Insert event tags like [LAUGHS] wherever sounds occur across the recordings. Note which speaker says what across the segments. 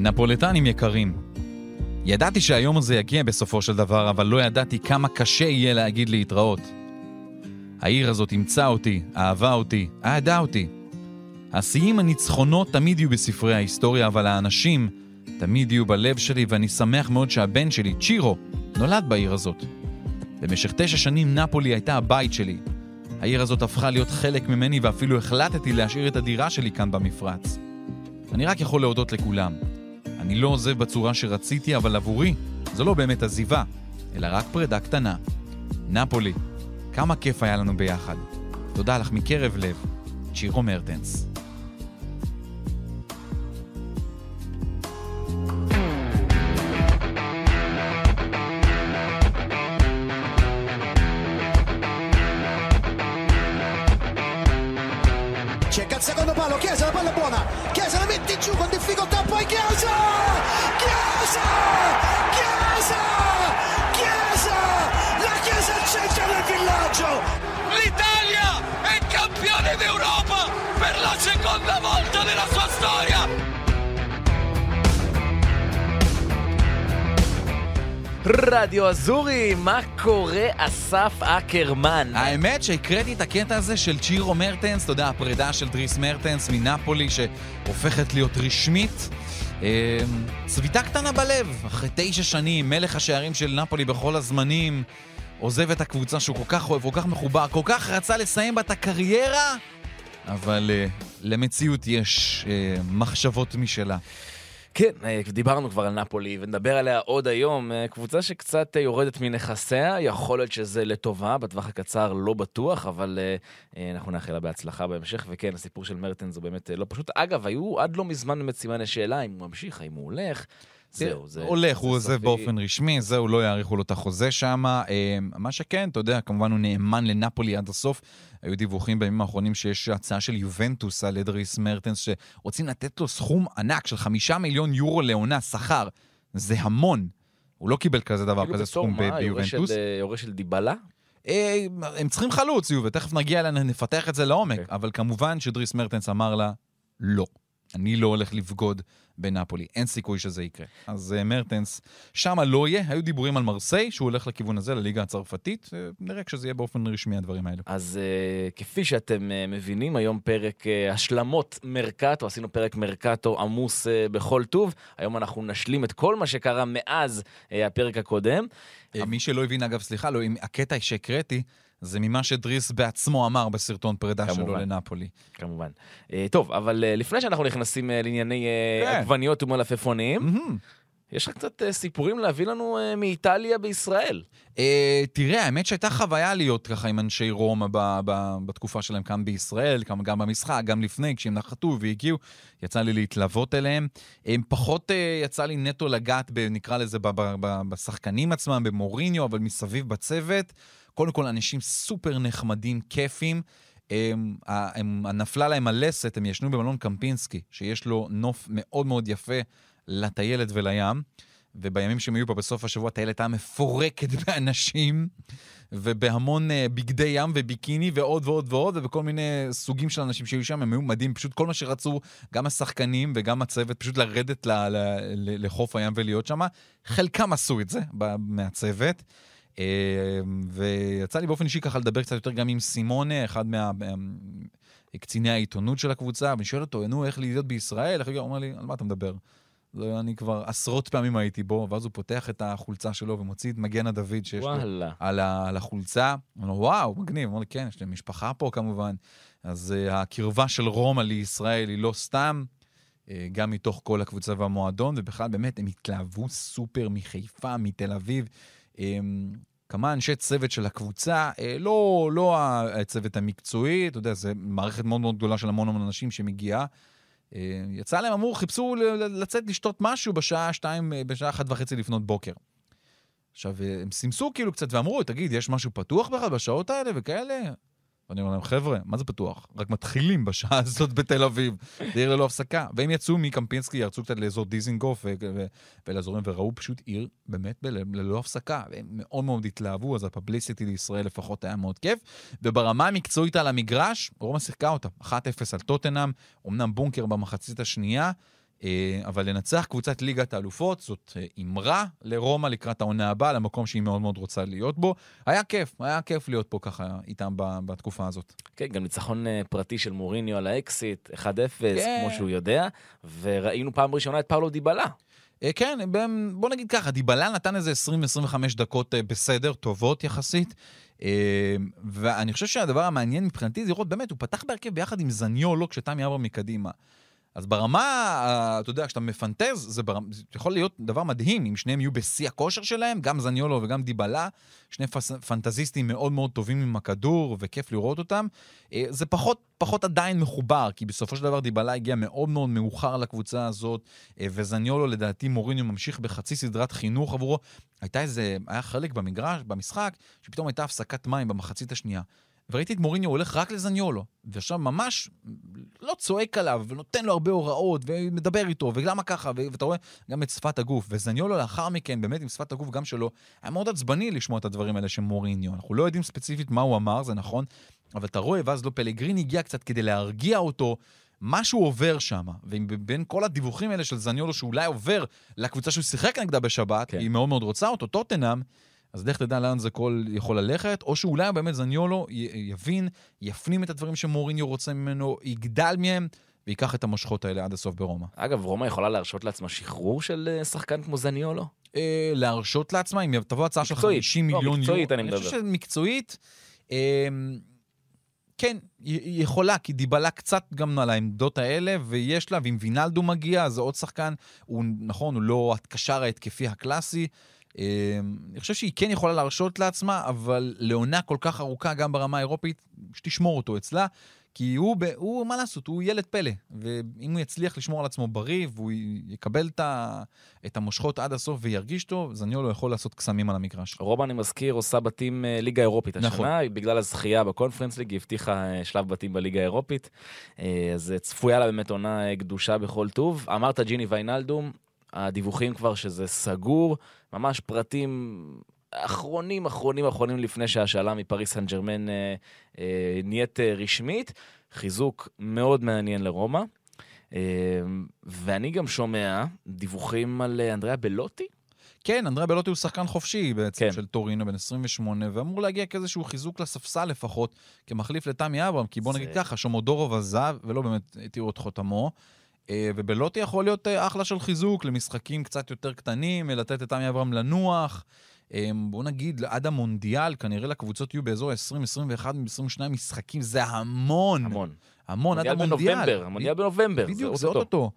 Speaker 1: נפולטנים יקרים, ידעתי שהיום הזה יגיע בסופו של דבר, אבל לא ידעתי כמה קשה יהיה להגיד להתראות. העיר הזאת אימצה אותי, אהבה אותי, אהדה אותי. השיאים הניצחונות תמיד יהיו בספרי ההיסטוריה, אבל האנשים תמיד יהיו בלב שלי, ואני שמח מאוד שהבן שלי, צ'ירו, נולד בעיר הזאת. במשך תשע שנים נפולי הייתה הבית שלי. העיר הזאת הפכה להיות חלק ממני, ואפילו החלטתי להשאיר את הדירה שלי כאן במפרץ. אני רק יכול להודות לכולם. אני לא עוזב בצורה שרציתי, אבל עבורי זו לא באמת עזיבה, אלא רק פרידה קטנה. נפולי, כמה כיף היה לנו ביחד. תודה לך מקרב לב, צ'ירו מרטנס.
Speaker 2: Chiesa, la palla buona. Chiesa la mette giù con poi Chiesa! Chiesa! Chiesa! Chiesa! La Chiesa al centro del villaggio!
Speaker 3: L'Italia è campione d'Europa per la seconda volta nella sua
Speaker 4: רדיו אזורי, מה קורה אסף אקרמן?
Speaker 1: האמת שהקראתי את הקטע הזה של צ'ירו מרטנס, אתה יודע, הפרידה של דריס מרטנס מנפולי שהופכת להיות רשמית. אה, צביטה קטנה בלב, אחרי תשע שנים, מלך השערים של נפולי בכל הזמנים, עוזב את הקבוצה שהוא כל כך אוהב, כל כך מחובר, כל כך רצה לסיים בה את הקריירה, אבל אה, למציאות יש אה, מחשבות משלה.
Speaker 4: כן, אה, דיברנו כבר על נפולי, ונדבר עליה עוד היום. אה, קבוצה שקצת אה, יורדת מנכסיה, יכול להיות שזה לטובה, בטווח הקצר לא בטוח, אבל אנחנו נאחל לה בהצלחה בהמשך. וכן, הסיפור של מרטנס הוא באמת לא פשוט. אגב, היו עד לא מזמן באמת סימני שאלה אם הוא ממשיך, האם הוא הולך. זהו, זה...
Speaker 1: הולך, הוא עוזב. באופן רשמי, זהו, לא יאריכו לו את החוזה שם. מה שכן, אתה יודע, כמובן הוא נאמן לנפולי עד הסוף. היו דיווחים בימים האחרונים שיש הצעה של יובנטוס על אדריס מרטנס, שרוצים לתת לו סכום ענק של חמישה מיליון יורו לעונה, שכר. זה המון. הוא לא קיבל כזה דבר,
Speaker 4: כאילו
Speaker 1: כזה סכום ביובנטוס.
Speaker 4: אה, יורש של דיבלה?
Speaker 1: אה, הם צריכים חלוץ, יובל, תכף נגיע נפתח את זה לעומק.
Speaker 4: אוקיי.
Speaker 1: אבל כמובן שדריס מרטנס אמר לה, לא. אני לא הולך לבגוד בנפולי, אין סיכוי שזה יקרה. אז uh, מרטנס, שמה לא יהיה, היו דיבורים על מרסיי, שהוא הולך לכיוון הזה, לליגה הצרפתית, uh, נראה כשזה יהיה באופן רשמי הדברים האלו.
Speaker 4: אז uh, כפי שאתם מבינים, היום פרק השלמות מרקטו, עשינו פרק מרקטו עמוס בכל טוב. היום אנחנו נשלים את כל מה שקרה מאז הפרק הקודם.
Speaker 1: מי שלא הבין, אגב, סליחה, לא, הקטע שהקראתי, זה ממה שדריס בעצמו אמר בסרטון פרידה שלו
Speaker 4: כמובן.
Speaker 1: לנפולי.
Speaker 4: כמובן. Uh, טוב, אבל uh, לפני שאנחנו נכנסים uh, לענייני
Speaker 1: כן.
Speaker 4: עגבניות ומלפפונים,
Speaker 1: מהמם.
Speaker 4: יש לך קצת uh, סיפורים להביא לנו uh, מאיטליה בישראל.
Speaker 1: אה, תראה, האמת שהייתה חוויה להיות ככה עם אנשי רומא בתקופה שלהם כאן בישראל, גם- במשחק, גם לפני, כשהם נחתו והגיעו, יצא לי להתלוות אליהם. הם פחות אה, יצא לי נטו לגעת, נקרא לזה, בשחקנים עצמם, במוריניו, אבל מסביב בצוות. קודם כל, אנשים סופר נחמדים, כיפים. הם, הם, נפלה להם הלסת, הם ישנו במלון קמפינסקי, שיש לו נוף מאוד מאוד יפה לטיילת ולים. ובימים שהם היו פה בסוף השבוע, הטיילת הייתה מפורקת [LAUGHS] באנשים, ובהמון uh, בגדי ים וביקיני ועוד ועוד ועוד, ובכל מיני סוגים של אנשים שהיו שם, הם היו מדהים, פשוט כל מה שרצו, גם השחקנים וגם הצוות, פשוט לרדת ל- ל- ל- לחוף הים ולהיות שם. חלקם עשו את זה מהצוות. אה, ויצא לי באופן אישי ככה לדבר קצת יותר גם עם סימונה, אחד מה... מה- קציני העיתונות של הקבוצה, ואני שואל אותו, נו, איך להיות בישראל? איך הוא אומר לי, על מה אתה מדבר? זה, אני כבר עשרות פעמים הייתי בו, ואז הוא פותח את החולצה שלו ומוציא את מגן הדוד שיש לו
Speaker 4: וואלה.
Speaker 1: על, ה, על החולצה. הוא אומר לו, וואו, מגניב. הוא אומר לי, כן, יש להם משפחה פה כמובן. אז uh, הקרבה של רומא לישראל היא לא סתם, uh, גם מתוך כל הקבוצה והמועדון, ובכלל, באמת, הם התלהבו סופר מחיפה, מתל אביב. Um, כמה אנשי צוות של הקבוצה, uh, לא, לא הצוות המקצועי, אתה יודע, זו מערכת מאוד מאוד גדולה של המון המון אנשים שמגיעה. אה, יצא להם, אמרו, חיפשו לצאת לשתות משהו בשעה שתיים, אה, בשעה אחת וחצי לפנות בוקר. עכשיו, אה, הם סימסו כאילו קצת ואמרו, תגיד, יש משהו פתוח בכלל בשעות האלה וכאלה? ואני אומר להם, חבר'ה, מה זה פתוח? רק מתחילים בשעה [LAUGHS] הזאת בתל אביב, זה עיר ללא הפסקה. והם יצאו מקמפינסקי, ירצו קצת לאזור דיזינגוף ולאזורים, וראו פשוט עיר באמת ללא הפסקה. והם מאוד מאוד התלהבו, אז הפבליסיטי לישראל לפחות היה מאוד כיף. וברמה המקצועית על המגרש, רומא שיחקה אותה, 1-0 על טוטנאם, אמנם בונקר במחצית השנייה, אבל לנצח קבוצת ליגת האלופות זאת אה, אמרה לרומא לקראת העונה הבאה, למקום שהיא מאוד מאוד רוצה להיות בו. היה כיף, היה כיף להיות פה ככה איתם בתקופה הזאת.
Speaker 4: כן, גם ניצחון אה, פרטי של מוריניו על האקסיט, 1-0,
Speaker 1: כן.
Speaker 4: כמו שהוא יודע, וראינו פעם ראשונה את פאולו דיבלה.
Speaker 1: אה, כן, בוא נגיד ככה, דיבלה נתן איזה 20-25 דקות אה, בסדר, טובות יחסית. אה, ואני חושב שהדבר המעניין מבחינתי זה לראות, באמת, הוא פתח בהרכב ביחד עם זניולו כשתמי אברהם מקדימה. אז ברמה, אה, אתה יודע, כשאתה מפנטז, זה, ברמה, זה יכול להיות דבר מדהים אם שניהם יהיו בשיא הכושר שלהם, גם זניולו וגם דיבלה, שני פס, פנטזיסטים מאוד מאוד טובים עם הכדור, וכיף לראות אותם. אה, זה פחות, פחות עדיין מחובר, כי בסופו של דבר דיבלה הגיע מאוד מאוד מאוחר לקבוצה הזאת, אה, וזניולו, לדעתי, מוריניו ממשיך בחצי סדרת חינוך עבורו. הייתה איזה, היה חלק במגרש, במשחק, שפתאום הייתה הפסקת מים במחצית השנייה. וראיתי את מוריניו הולך רק לזניולו, ועכשיו ממש לא צועק עליו, ונותן לו הרבה הוראות, ומדבר איתו, ולמה ככה, ו- ואתה רואה גם את שפת הגוף. וזניולו לאחר מכן, באמת עם שפת הגוף גם שלו, היה מאוד עצבני לשמוע את הדברים האלה של מוריניו. אנחנו לא יודעים ספציפית מה הוא אמר, זה נכון, אבל אתה רואה, ואז לא פלגריני הגיע קצת כדי להרגיע אותו. משהו עובר שם, ובין כל הדיווחים האלה של זניולו שאולי עובר לקבוצה שהוא שיחק נגדה בשבת.
Speaker 4: כן.
Speaker 1: היא מאוד מאוד רוצה אותו, טוטנאם, אז לך תדע לאן זה כל יכול ללכת, או שאולי באמת זניולו י- יבין, יפנים את הדברים שמוריניו רוצה ממנו, יגדל מהם, וייקח את המושכות האלה עד הסוף ברומא.
Speaker 4: אגב, רומא יכולה להרשות לעצמה שחרור של אה, שחקן כמו זניולו?
Speaker 1: אה, להרשות לעצמה, אם תבוא הצעה של
Speaker 4: מקצועית.
Speaker 1: 50
Speaker 4: לא,
Speaker 1: מיליון
Speaker 4: מקצועית אני
Speaker 1: אני
Speaker 4: מדבר.
Speaker 1: חושב שמקצועית, אה, כן, היא יכולה, כי דיבלה קצת גם על העמדות האלה, ויש לה, ואם וינלדו מגיע, זה עוד שחקן, הוא, נכון, הוא לא הקשר ההתקפי הקלאסי. אה, אני חושב שהיא כן יכולה להרשות לעצמה, אבל לעונה כל כך ארוכה, גם ברמה האירופית, שתשמור אותו אצלה. כי הוא, ב- הוא, מה לעשות, הוא ילד פלא. ואם הוא יצליח לשמור על עצמו בריא, והוא יקבל את, ה, את המושכות עד הסוף וירגיש טוב, זניולו יכול לעשות קסמים על המגרש.
Speaker 4: רומא, אני מזכיר, עושה בתים אה, ליגה אירופית השנה,
Speaker 1: נכון.
Speaker 4: בגלל הזכייה בקונפרנס ליג, היא הבטיחה אה, שלב בתים בליגה האירופית. אה, אז צפויה לה באמת עונה גדושה בכל טוב. אמרת ג'יני ויינלדום, הדיווחים כבר שזה סגור, ממש פרטים אחרונים, אחרונים, אחרונים לפני שהשאלה מפריס סן ג'רמן אה, אה, נהיית אה, רשמית. חיזוק מאוד מעניין לרומא. אה, ואני גם שומע דיווחים על אה, אנדריאה בלוטי.
Speaker 1: כן, אנדריה בלוטי הוא שחקן חופשי בעצם
Speaker 4: כן.
Speaker 1: של טורינו, בן 28, ואמור להגיע כאיזשהו חיזוק לספסל לפחות, כמחליף לתמי אברהם, כי בוא
Speaker 4: זה-
Speaker 1: נגיד ככה, שומודורוב עזב, ולא באמת התירו את חותמו. אה, ובלוטי יכול להיות אה, אחלה של חיזוק למשחקים קצת יותר קטנים, לתת את תמי אברהם לנוח. אה, בוא נגיד, עד המונדיאל, כנראה לקבוצות יהיו באזור 20, 21, 22 משחקים, זה המון.
Speaker 4: המון.
Speaker 1: המון, עד
Speaker 4: המונדיאל. בנובמבר, המונדיאל בנובמבר.
Speaker 1: בדיוק, זה אוטוטו.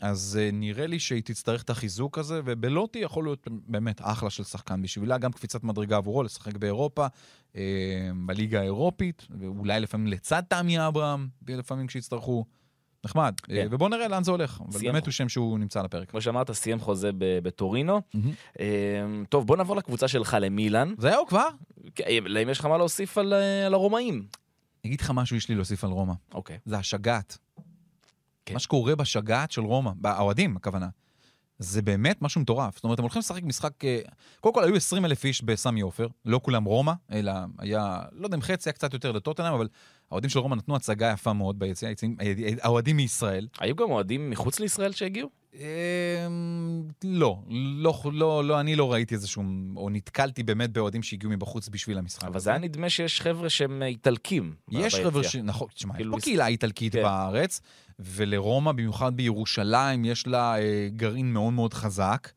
Speaker 1: אז נראה לי שהיא תצטרך את החיזוק הזה, ובלוטי יכול להיות באמת אחלה של שחקן בשבילה, גם קפיצת מדרגה עבורו, לשחק באירופה, בליגה האירופית, ואולי לפעמים לצד תמי אברהם, לפעמים כשיצטרכו. נחמד.
Speaker 4: כן.
Speaker 1: כן. ובוא נראה לאן זה הולך. אבל. באמת הוא שם שהוא נמצא על הפרק.
Speaker 4: כמו שאמרת, סיים חוזה בטורינו.
Speaker 1: מהמם.
Speaker 4: אה, טוב, בוא נעבור לקבוצה שלך, למילאן.
Speaker 1: זהו כבר?
Speaker 4: כן, האם יש לך מה להוסיף על, אה, על הרומאים?
Speaker 1: אגיד לך משהו יש לי להוסיף על רומא.
Speaker 4: אוקיי.
Speaker 1: זה השגעת.
Speaker 4: כן.
Speaker 1: מה שקורה בשגעת של רומא, האוהדים, הכוונה. זה באמת משהו מטורף. זאת אומרת, הם הולכים לשחק משחק... אה, קודם כל, היו 20 אלף איש בסמי עופר, לא כולם רומא, אלא היה, לא יודע אם חצי היה קצת יותר לטוטנאם, אבל האוהדים של רומא נתנו הצגה יפה מאוד ביציע, היציעים- אה, האוהדים מישראל.
Speaker 4: היו גם אוהדים מחוץ לישראל שהגיעו?
Speaker 1: אה, לא, לא, לא, לא, אני לא ראיתי איזשהו, או נתקלתי באמת באוהדים שהגיעו מבחוץ בשביל המשחק.
Speaker 4: אבל. זה היה נדמה שיש חבר'ה שהם אה, איטלקים.
Speaker 1: יש. חבר'ה ש... נכון, תשמע, יש
Speaker 4: כאילו
Speaker 1: פה
Speaker 4: מס-
Speaker 1: קהילה איטלקית
Speaker 4: כן.
Speaker 1: בארץ, ולרומא, במיוחד בירושלים, יש לה אה, גרעין מאוד מאוד חזק.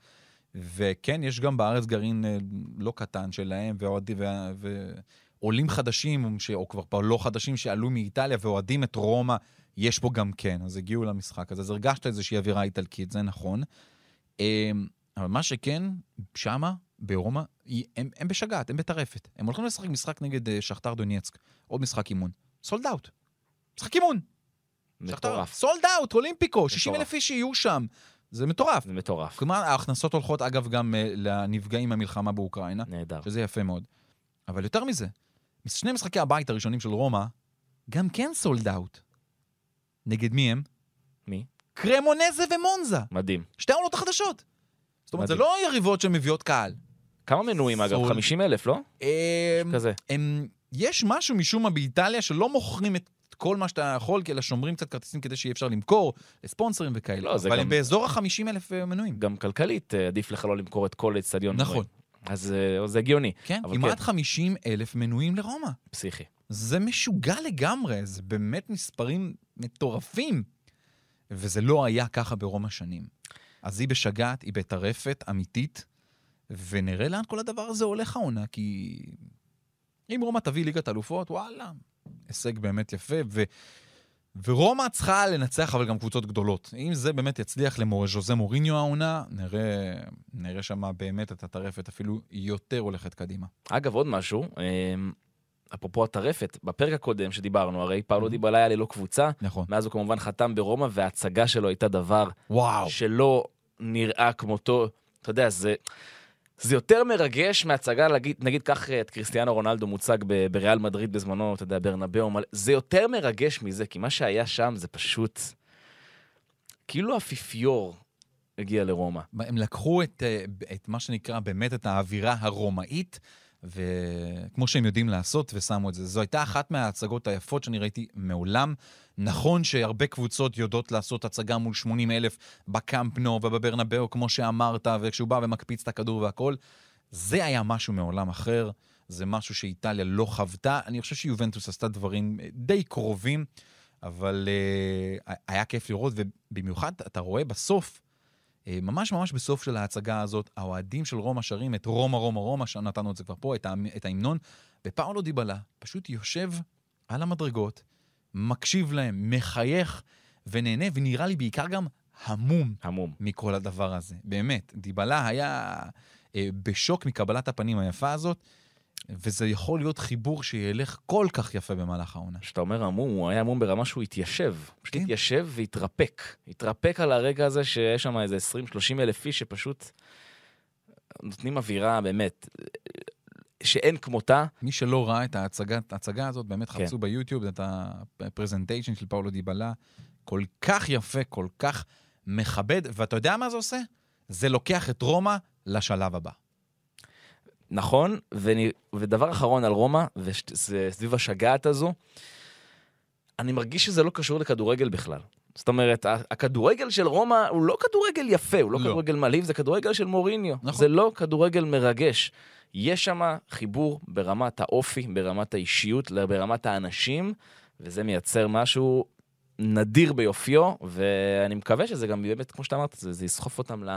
Speaker 1: וכן, יש גם בארץ גרעין אה, לא קטן שלהם, ואוהדים, ו- ועולים חדשים, ש... או כבר פה לא חדשים, שעלו מאיטליה ואוהדים את רומא, יש פה גם כן, אז הגיעו למשחק הזה. אז הרגשת איזושהי אווירה איטלקית, זה נכון. אה, אבל מה שכן, שמה, ברומא, הם, הם בשגעת, הם בטרפת. הם הולכים לשחק משחק נגד אה, שכתר דונייצק, עוד משחק אימון. סולד אאוט. משחק אימון.
Speaker 4: מטורף.
Speaker 1: סולד אאוט, אולימפיקו, 60
Speaker 4: מטורף.
Speaker 1: אלף איש שיהיו שם. זה מטורף.
Speaker 4: זה מטורף.
Speaker 1: כלומר, ההכנסות הולכות, אגב, גם אה, לנפגעים מהמלחמה באוקראינה,
Speaker 4: נהדר.
Speaker 1: שזה יפה מאוד. אבל יותר מזה, שני משחקי הבית הראשונים של רומא, גם כן סולד אאוט. נגד מי הם?
Speaker 4: מי?
Speaker 1: קרמונזה ומונזה.
Speaker 4: מדהים.
Speaker 1: שתי העונות החדשות. זאת אומרת, זה
Speaker 4: מדהים.
Speaker 1: לא יריבות שמביאות קהל.
Speaker 4: כמה מנויים אגב?
Speaker 1: סול.
Speaker 4: 50 אלף, לא?
Speaker 1: אה,
Speaker 4: כזה.
Speaker 1: הם, יש משהו משום מה באיטליה שלא מוכרים את כל מה שאתה יכול, אלא שומרים קצת כרטיסים כדי שיהיה אפשר למכור לספונסרים וכאלה.
Speaker 4: לא, זה
Speaker 1: אבל
Speaker 4: גם-
Speaker 1: הם באזור ה-50 אלף מנויים.
Speaker 4: גם כלכלית, אה, עדיף לך לא למכור את כל אצטדיון.
Speaker 1: נכון.
Speaker 4: מנויים. אז אה, זה הגיוני,
Speaker 1: כן, כמעט
Speaker 4: כן.
Speaker 1: 50 אלף מנויים לרומא.
Speaker 4: פסיכי.
Speaker 1: זה משוגע לגמרי, זה באמת מספרים מטורפים. וזה לא היה ככה ברומא שנים. אז היא בשגעת, היא בטרפת אמיתית, ונראה לאן כל הדבר הזה הולך העונה, כי אם רומא תביא ליגת אלופות, וואלה, הישג באמת יפה. ורומא צריכה לנצח אבל גם קבוצות גדולות. אם זה באמת יצליח למוז'וזה מוריניו העונה, נראה, נראה שם באמת את הטרפת אפילו יותר הולכת קדימה.
Speaker 4: אגב, עוד משהו, אה, אפרופו הטרפת, בפרק הקודם שדיברנו, הרי פאולו דיבלה היה ללא קבוצה,
Speaker 1: נכון.
Speaker 4: מאז הוא כמובן חתם ברומא, וההצגה שלו הייתה דבר
Speaker 1: וואו.
Speaker 4: שלא נראה כמותו. אתה יודע, זה, זה יותר מרגש מהצגה, להגיד, נגיד, קח את קריסטיאנו רונלדו מוצג ב- בריאל מדריד בזמנו, אתה יודע, ברנבאו, זה יותר מרגש מזה, כי מה שהיה שם זה פשוט... כאילו האפיפיור הגיע לרומא.
Speaker 1: הם לקחו את, אה, את מה שנקרא באמת את האווירה הרומאית, וכמו שהם יודעים לעשות, ושמו את זה. זו הייתה אחת מההצגות היפות שאני ראיתי מעולם. נכון שהרבה קבוצות יודעות לעשות הצגה מול 80 אלף בקאמפ נו ובברנבאו, כמו שאמרת, וכשהוא בא ומקפיץ את הכדור והכל. זה היה משהו מעולם אחר, זה משהו שאיטליה לא חוותה. אני חושב שיובנטוס עשתה דברים אה, די קרובים, אבל uh, היה כיף לראות, ובמיוחד אתה רואה בסוף, ממש ממש בסוף של ההצגה הזאת, האוהדים של רומא שרים את רומא, רומא, רומא, שנתנו את זה כבר פה, את ההמנון, ופאולו דיבלה פשוט יושב על המדרגות, מקשיב להם, מחייך ונהנה, ונראה לי בעיקר גם המום
Speaker 4: המום.
Speaker 1: מכל הדבר הזה. באמת, דיבלה היה אה, בשוק מקבלת הפנים היפה הזאת, וזה יכול להיות חיבור שילך כל כך יפה במהלך העונה.
Speaker 4: כשאתה אומר המום, הוא היה המום ברמה שהוא התיישב. פשוט
Speaker 1: כן.
Speaker 4: התיישב והתרפק. התרפק על הרגע הזה שיש שם איזה 20-30 אלף איש שפשוט נותנים אווירה, באמת, שאין כמותה.
Speaker 1: מי שלא ראה את ההצגה, ההצגה הזאת, באמת
Speaker 4: כן.
Speaker 1: חפשו ביוטיוב את הפרזנטיישן של פאולו דיבלה. כל כך יפה, כל כך מכבד, ואתה יודע מה זה עושה? זה לוקח את רומא לשלב הבא.
Speaker 4: נכון, ואני, ודבר אחרון על רומא, וזה סביב השגעת הזו, אני מרגיש שזה לא קשור לכדורגל בכלל. זאת אומרת, הכדורגל של רומא הוא לא כדורגל יפה, הוא לא,
Speaker 1: לא.
Speaker 4: כדורגל מעליב, זה כדורגל של מוריניו.
Speaker 1: נכון.
Speaker 4: זה לא כדורגל מרגש. יש שם חיבור ברמת האופי, ברמת האישיות, ברמת האנשים, וזה מייצר משהו נדיר ביופיו, ואני מקווה שזה גם באמת, כמו שאתה אמרת, זה, זה יסחוף אותם ל,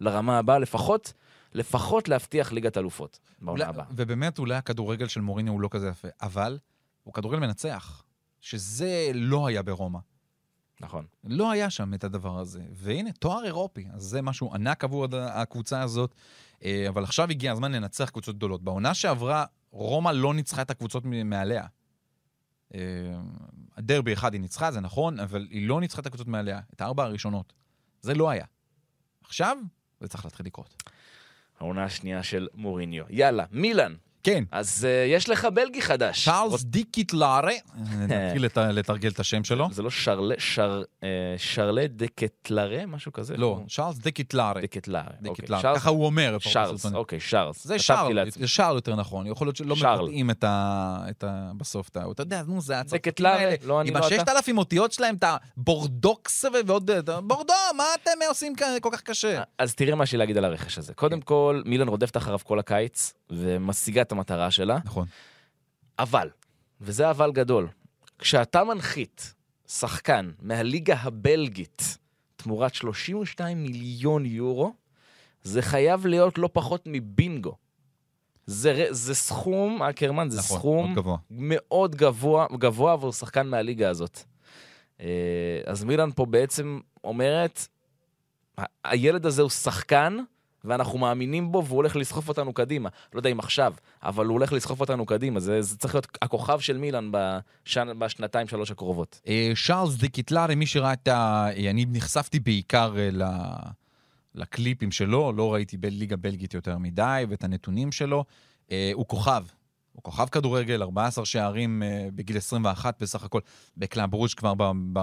Speaker 4: לרמה הבאה, לפחות, לפחות להבטיח ליגת אלופות בעונה הבאה.
Speaker 1: ובאמת, אולי הכדורגל של מוריניו הוא לא כזה יפה, אבל הוא כדורגל מנצח, שזה לא היה ברומא.
Speaker 4: נכון.
Speaker 1: לא היה שם את הדבר הזה. והנה, תואר אירופי, אז זה משהו ענק עבור הקבוצה הזאת. אה, אבל עכשיו הגיע הזמן לנצח קבוצות גדולות. בעונה שעברה, רומא לא ניצחה את הקבוצות מעליה. אה, הדרבי אחד היא ניצחה, זה נכון, אבל היא לא ניצחה את הקבוצות מעליה, את הארבע הראשונות. זה לא היה. עכשיו, זה צריך להתחיל לקרות.
Speaker 4: העונה השנייה של מוריניו. יאללה, מילאן.
Speaker 1: כן,
Speaker 4: אז uh, יש לך בלגי חדש.
Speaker 1: צ'ארלס די קיטלארה, [LAUGHS] נתחיל לת- לתרגל את השם שלו.
Speaker 4: זה לא שרלה, שר, אה, שרלה דה קטלרה, משהו כזה?
Speaker 1: לא, צ'ארלס די קיטלארה.
Speaker 4: דה קטלרה.
Speaker 1: די
Speaker 4: אוקיי. שרלס-
Speaker 1: ככה הוא אומר.
Speaker 4: שרלס. אוקיי, שרלס.
Speaker 1: זה שרל. זה שרל יותר נכון. יכול להיות שלא. מבטאים את ה... את ה... בסוף את ה... אתה יודע, נו, זה הצרפתים האלה.
Speaker 4: לא אני,
Speaker 1: עם
Speaker 4: לא אתה.
Speaker 1: הששת אלפים אותיות שלהם, את הבורדוקס ועוד... את ה- בורדו, מה אתם עושים כל כך קשה?
Speaker 4: אז תראה מה שיש לי להגיד על הרכש הזה. קודם כל, מילאן רודפת אחריו כל הקיץ, ומשיגה את המטרה שלה,
Speaker 1: נכון.
Speaker 4: אבל, וזה אבל גדול, כשאתה מנחית שחקן מהליגה הבלגית תמורת 32 מיליון יורו, זה חייב להיות לא פחות מבינגו. זה, זה סכום, אקרמן, זה
Speaker 1: נכון,
Speaker 4: סכום
Speaker 1: מאוד גבוה.
Speaker 4: מאוד גבוה, גבוה עבור שחקן מהליגה הזאת. אה, אז מילאן פה בעצם אומרת, הילד הזה הוא שחקן, ואנחנו מאמינים בו, והוא הולך לסחוף אותנו קדימה. לא יודע אם עכשיו, אבל הוא הולך לסחוף אותנו קדימה. זה, זה צריך להיות הכוכב של מילאן בשנ, בשנתיים, שלוש הקרובות.
Speaker 1: אה, שרלס די קיטלארי, מי שראה את ה... אני נחשפתי בעיקר אה, ל... לקליפים שלו, לא ראיתי בליגה בלגית יותר מדי, ואת הנתונים שלו. אה, הוא כוכב. הוא כוכב כדורגל, 14 שערים אה, בגיל 21 בסך הכל. בקלאב ברוז' כבר, ב, ב,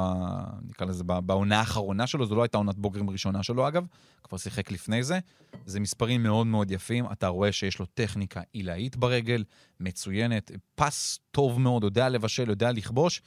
Speaker 1: נקרא לזה, בעונה האחרונה שלו, זו לא הייתה עונת בוגרים ראשונה שלו אגב, כבר שיחק לפני זה. זה מספרים מאוד מאוד יפים, אתה רואה שיש לו טכניקה עילאית ברגל, מצוינת, פס טוב מאוד, יודע לבשל, יודע לכבוש.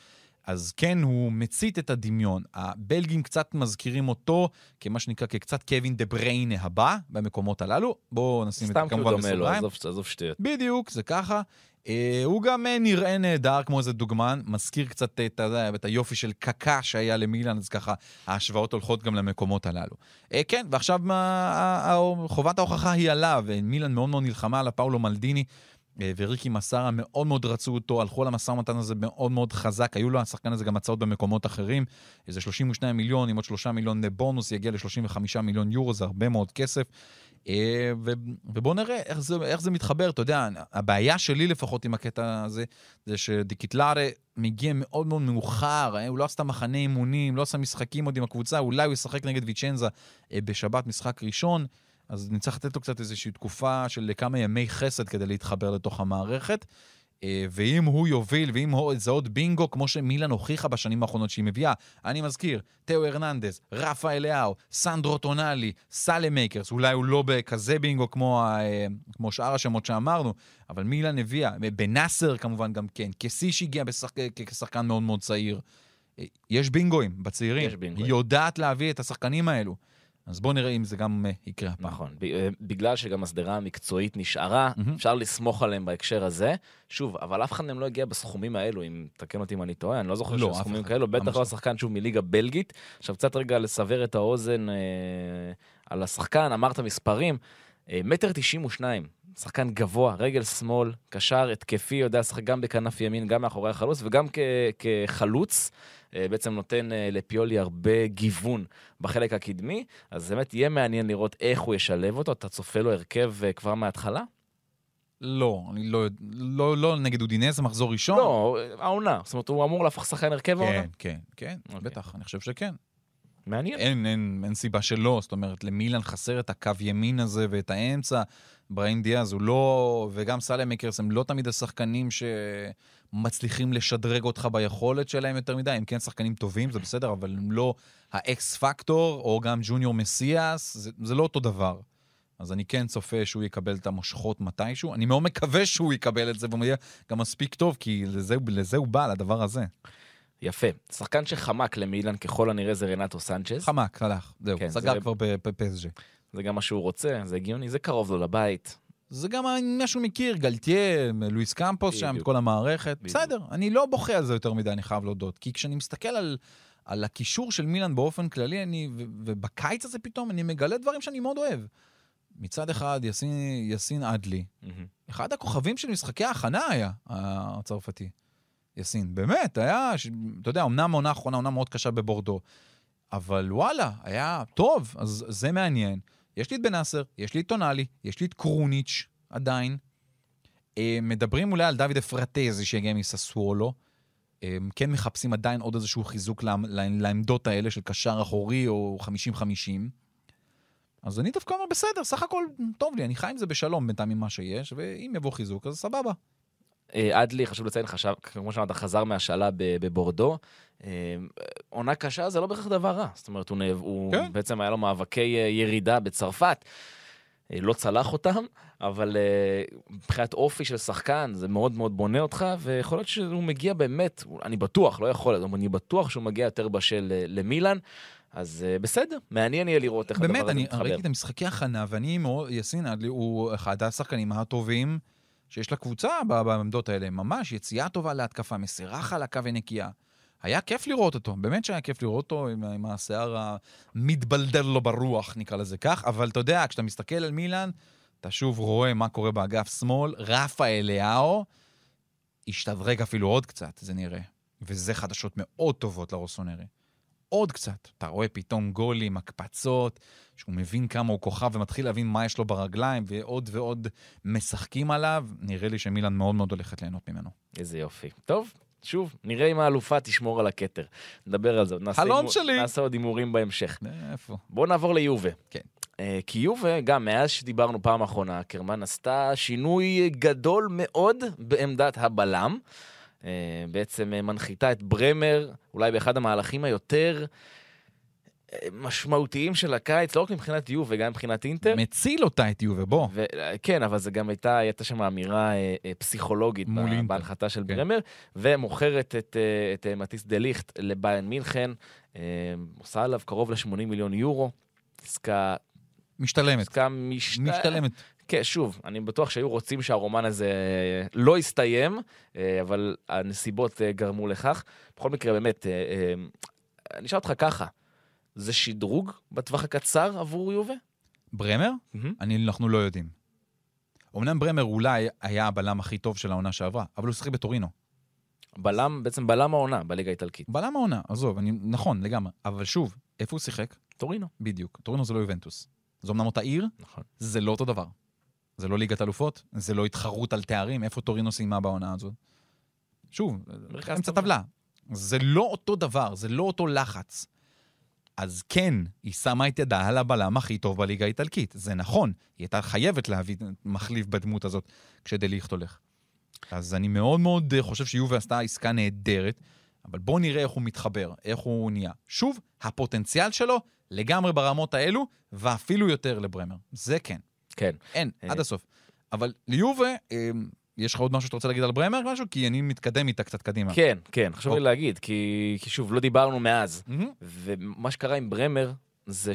Speaker 1: אז כן, הוא מצית את הדמיון. הבלגים קצת מזכירים אותו כמה שנקרא, כקצת קווין דה בריינה הבא במקומות הללו. בואו נשים את זה
Speaker 4: סתם כי הוא
Speaker 1: כמובן
Speaker 4: דומה לו,
Speaker 1: בסוגריים.
Speaker 4: עזוב שטויות.
Speaker 1: בדיוק, זה ככה. אה, הוא גם אה, נראה נהדר כמו איזה דוגמן, מזכיר קצת את, אתה יודע, את היופי של קקה שהיה למילאן, אז ככה ההשוואות הולכות גם למקומות הללו. אה, כן, ועכשיו מה, חובת ההוכחה היא עליו, אה, מילאן מאוד מאוד נלחמה על הפאולו מלדיני. אה, וריקי מסארה מאוד מאוד רצו אותו, הלכו על המשא ומתן הזה מאוד מאוד חזק, היו לו השחקן הזה גם הצעות במקומות אחרים, איזה 32 מיליון עם עוד 3 מיליון בונוס, יגיע ל-35 מיליון יורו, זה הרבה מאוד כסף. אה, ו- ובואו נראה איך זה, איך זה מתחבר, אתה יודע, הבעיה שלי לפחות עם הקטע הזה, זה שדה קטלארה מגיע מאוד מאוד מאוחר, אה, הוא לא עשה מחנה אימונים, לא עשה משחקים עוד עם הקבוצה, אולי הוא ישחק נגד ויצ'נזה בשבת, משחק ראשון, אז נצטרך לתת לו קצת איזושהי תקופה של כמה ימי חסד כדי להתחבר לתוך המערכת. אה, ואם הוא יוביל, ואם הוא- זה עוד בינגו, כמו שמילן הוכיחה בשנים האחרונות שהיא מביאה, אני מזכיר, תאו הרננדז, רפה לאאו, סנדרו טונאלי, סאלמאקרס, אולי הוא לא בכזה בינגו כמו, ה- אה, כמו שאר השמות שאמרנו, אבל מילן הביאה, בנאסר כמובן גם כן, קסיש הגיע בשחק, כשחקן מאוד מאוד צעיר. אה, יש בינגואים בצעירים,
Speaker 4: יש בינגואים.
Speaker 1: היא יודעת להביא את השחקנים האלו. אז בואו נראה אם זה גם אה, יקרה הפעם.
Speaker 4: נכון, אה, בגלל שגם השדרה המקצועית נשארה,
Speaker 1: מהמם.
Speaker 4: אפשר לסמוך עליהם בהקשר הזה. שוב, אבל אף אחד מהם לא הגיע בסכומים האלו, אם תקן אותי אם אני טועה, אני לא זוכר
Speaker 1: לא,
Speaker 4: שיש
Speaker 1: אף
Speaker 4: סכומים
Speaker 1: אחד.
Speaker 4: כאלו, בטח לא
Speaker 1: לא.
Speaker 4: השחקן שוב מליגה בלגית. עכשיו קצת רגע לסבר את האוזן אה, על השחקן, אמרת מספרים, אה, מטר תשעים ושניים. שחקן גבוה, רגל שמאל, קשר התקפי, יודע לשחק גם בכנף ימין, גם מאחורי החלוץ, וגם כ- כחלוץ, בעצם נותן אה, לפיולי הרבה גיוון בחלק הקדמי, אז באמת יהיה מעניין לראות איך הוא ישלב אותו. אתה צופה לו הרכב אה, כבר מההתחלה?
Speaker 1: לא, אני לא, לא, לא נגד אודינז, מחזור ראשון.
Speaker 4: לא, העונה. זאת אומרת, הוא אמור להפוך שחקן הרכב העונה?
Speaker 1: כן, כן, כן,
Speaker 4: אוקיי.
Speaker 1: בטח, אני חושב שכן.
Speaker 4: מעניין.
Speaker 1: אין, אין, אין סיבה שלא, זאת אומרת, למילן חסר את הקו ימין הזה ואת האמצע. בראים דיאז הוא לא, וגם סאלם מקרס הם לא תמיד השחקנים שמצליחים לשדרג אותך ביכולת שלהם יותר מדי, הם כן שחקנים טובים, זה בסדר, אבל הם לא האקס פקטור, או גם ג'וניור מסיאס, זה, זה לא אותו דבר. אז אני כן צופה שהוא יקבל את המושכות מתישהו. אני מאוד מקווה שהוא יקבל את זה, והוא יהיה גם מספיק טוב, כי לזה, לזה הוא בא, לדבר הזה.
Speaker 4: יפה. שחקן שחמק למילן ככל הנראה זה רנטו סנצ'ז.
Speaker 1: חמק, הלך, זהו,
Speaker 4: כן,
Speaker 1: סגר
Speaker 4: זה-
Speaker 1: כבר בפסג'ה.
Speaker 4: זה גם מה שהוא רוצה, זה הגיוני, זה קרוב לו לבית.
Speaker 1: זה גם מה שהוא מכיר, גלטיה, לואיס קמפוס שם, את. כל המערכת.
Speaker 4: בדיוק.
Speaker 1: בסדר, אני לא בוכה על זה יותר מדי, אני חייב להודות. כי כשאני מסתכל על, על הקישור של מילאן באופן כללי, אני, ו, ובקיץ הזה פתאום, אני מגלה דברים שאני מאוד אוהב. מצד אחד, יסין, יסין אדלי,
Speaker 4: מהמם.
Speaker 1: אחד הכוכבים של משחקי ההכנה היה, הצרפתי. יסין, באמת, היה. אתה יודע, אמנם העונה האחרונה עונה מאוד קשה בבורדו, אבל וואלה, היה טוב, אז זה מעניין. יש לי את בן נאסר, יש לי את טונאלי, יש לי את קרוניץ' עדיין. אה, מדברים אולי על דוד אפרטזי שיגיע מססוולו. אה, כן מחפשים עדיין עוד איזשהו חיזוק לעמ- לעמדות האלה של קשר אחורי או 50-50. אז אני דווקא אומר, בסדר, סך הכל טוב לי, אני חי עם זה בשלום בינתיים עם מה שיש, ואם יבוא חיזוק, אז סבבה.
Speaker 4: אה, אדלי, חשוב לציין, חשב, כמו שאמרת, חזר מהשאלה בבורדו. אה, עונה קשה זה לא בהכרח דבר רע. זאת אומרת, הוא, נאב- הוא
Speaker 1: כן.
Speaker 4: בעצם היה לו מאבקי אה, ירידה בצרפת. אה, לא צלח אותם, אבל אה, מבחינת אופי של שחקן זה מאוד מאוד בונה אותך, ויכול להיות שהוא מגיע באמת, אני בטוח, לא יכול, אני בטוח שהוא מגיע יותר בשל אה, למילאן. אז אה, בסדר, מעניין יהיה לראות איך הדבר
Speaker 1: באמת,
Speaker 4: הזה
Speaker 1: אני
Speaker 4: מתחבר.
Speaker 1: ראיתי את המשחקי הכנה, ואני יאסין אדלי הוא אחד השחקנים הטובים שיש לקבוצה ב- בעמדות האלה. ממש יציאה טובה להתקפה, מסירה חלקה ונקייה. היה כיף לראות אותו, באמת שהיה כיף לראות אותו עם, עם השיער המתבלדל לו ברוח, נקרא לזה כך, אבל אתה יודע, כשאתה מסתכל על מילאן, אתה שוב רואה מה קורה באגף שמאל, רפה אליהו השתדרג אפילו עוד קצת, זה נראה. וזה חדשות מאוד טובות לרוסונרי. עוד קצת. אתה רואה פתאום גולים, הקפצות, שהוא מבין כמה הוא כוכב ומתחיל להבין מה יש לו ברגליים, ועוד ועוד משחקים עליו, נראה לי שמילן מאוד מאוד הולכת ליהנות ממנו.
Speaker 4: איזה יופי. טוב, שוב, נראה אם האלופה תשמור על הכתר. נדבר על זה.
Speaker 1: חלום שלי.
Speaker 4: נעשה עוד הימורים בהמשך.
Speaker 1: איפה?
Speaker 4: בואו נעבור ליובה.
Speaker 1: כן.
Speaker 4: אה, כי יובה, גם מאז שדיברנו פעם אחרונה, קרמן עשתה שינוי גדול מאוד בעמדת הבלם. אה, בעצם אה, מנחיתה את ברמר, אולי באחד המהלכים היותר אה, משמעותיים של הקיץ, לא רק מבחינת יו וגם מבחינת אינטר.
Speaker 1: מציל אותה את יובה, בוא.
Speaker 4: ו- כן, אבל זה גם הייתה, הייתה שם אמירה אה, אה, פסיכולוגית
Speaker 1: מול
Speaker 4: ב-
Speaker 1: אינטר.
Speaker 4: בהנחתה של
Speaker 1: כן.
Speaker 4: ברמר, ומוכרת את, אה, את אה, מטיס דה ליכט לביין מינכן, אה, עושה עליו קרוב ל-80 מיליון יורו. עסקה,
Speaker 1: משתלמת.
Speaker 4: עסקה משת...
Speaker 1: משתלמת.
Speaker 4: כן, שוב, אני בטוח שהיו רוצים שהרומן הזה אה, לא יסתיים, אה, אבל הנסיבות אה, גרמו לכך. בכל מקרה, באמת, אני אשאל אותך ככה, זה שדרוג בטווח הקצר עבור יובה?
Speaker 1: ברמר? אני, אנחנו לא יודעים. אמנם ברמר אולי היה הבלם הכי טוב של העונה שעברה, אבל הוא שיחק בטורינו.
Speaker 4: בלם, בעצם בלם העונה בליגה האיטלקית.
Speaker 1: בלם העונה, עזוב, אני, נכון, לגמרי. אבל שוב, איפה הוא שיחק?
Speaker 4: טורינו.
Speaker 1: בדיוק. טורינו זה לא יובנטוס. זו אמנם אותה עיר,
Speaker 4: נכון.
Speaker 1: זה לא אותו דבר. זה לא ליגת אלופות, זה לא התחרות על תארים, איפה טורינו סיימה בעונה הזאת? שוב, אמצע
Speaker 4: טבלה.
Speaker 1: זה לא אותו דבר, זה לא אותו לחץ. אז כן, היא שמה את ידה על הבלם הכי טוב בליגה האיטלקית. זה נכון, היא הייתה חייבת להביא מחליף בדמות הזאת כשדליכט הולך. אז אני מאוד מאוד חושב שיובה עשתה עסקה נהדרת, אבל בואו נראה איך הוא מתחבר, איך הוא נהיה. שוב, הפוטנציאל שלו לגמרי ברמות האלו, ואפילו יותר לברמר. זה כן.
Speaker 4: כן.
Speaker 1: אין,
Speaker 4: אה.
Speaker 1: עד הסוף. אבל ליובה, אה, יש לך עוד משהו שאתה רוצה להגיד על ברמר משהו? כי אני מתקדם איתה קצת קדימה.
Speaker 4: כן, כן, חשוב לי
Speaker 1: אוקיי.
Speaker 4: להגיד, כי, כי שוב, לא דיברנו מאז. ומה שקרה עם ברמר זה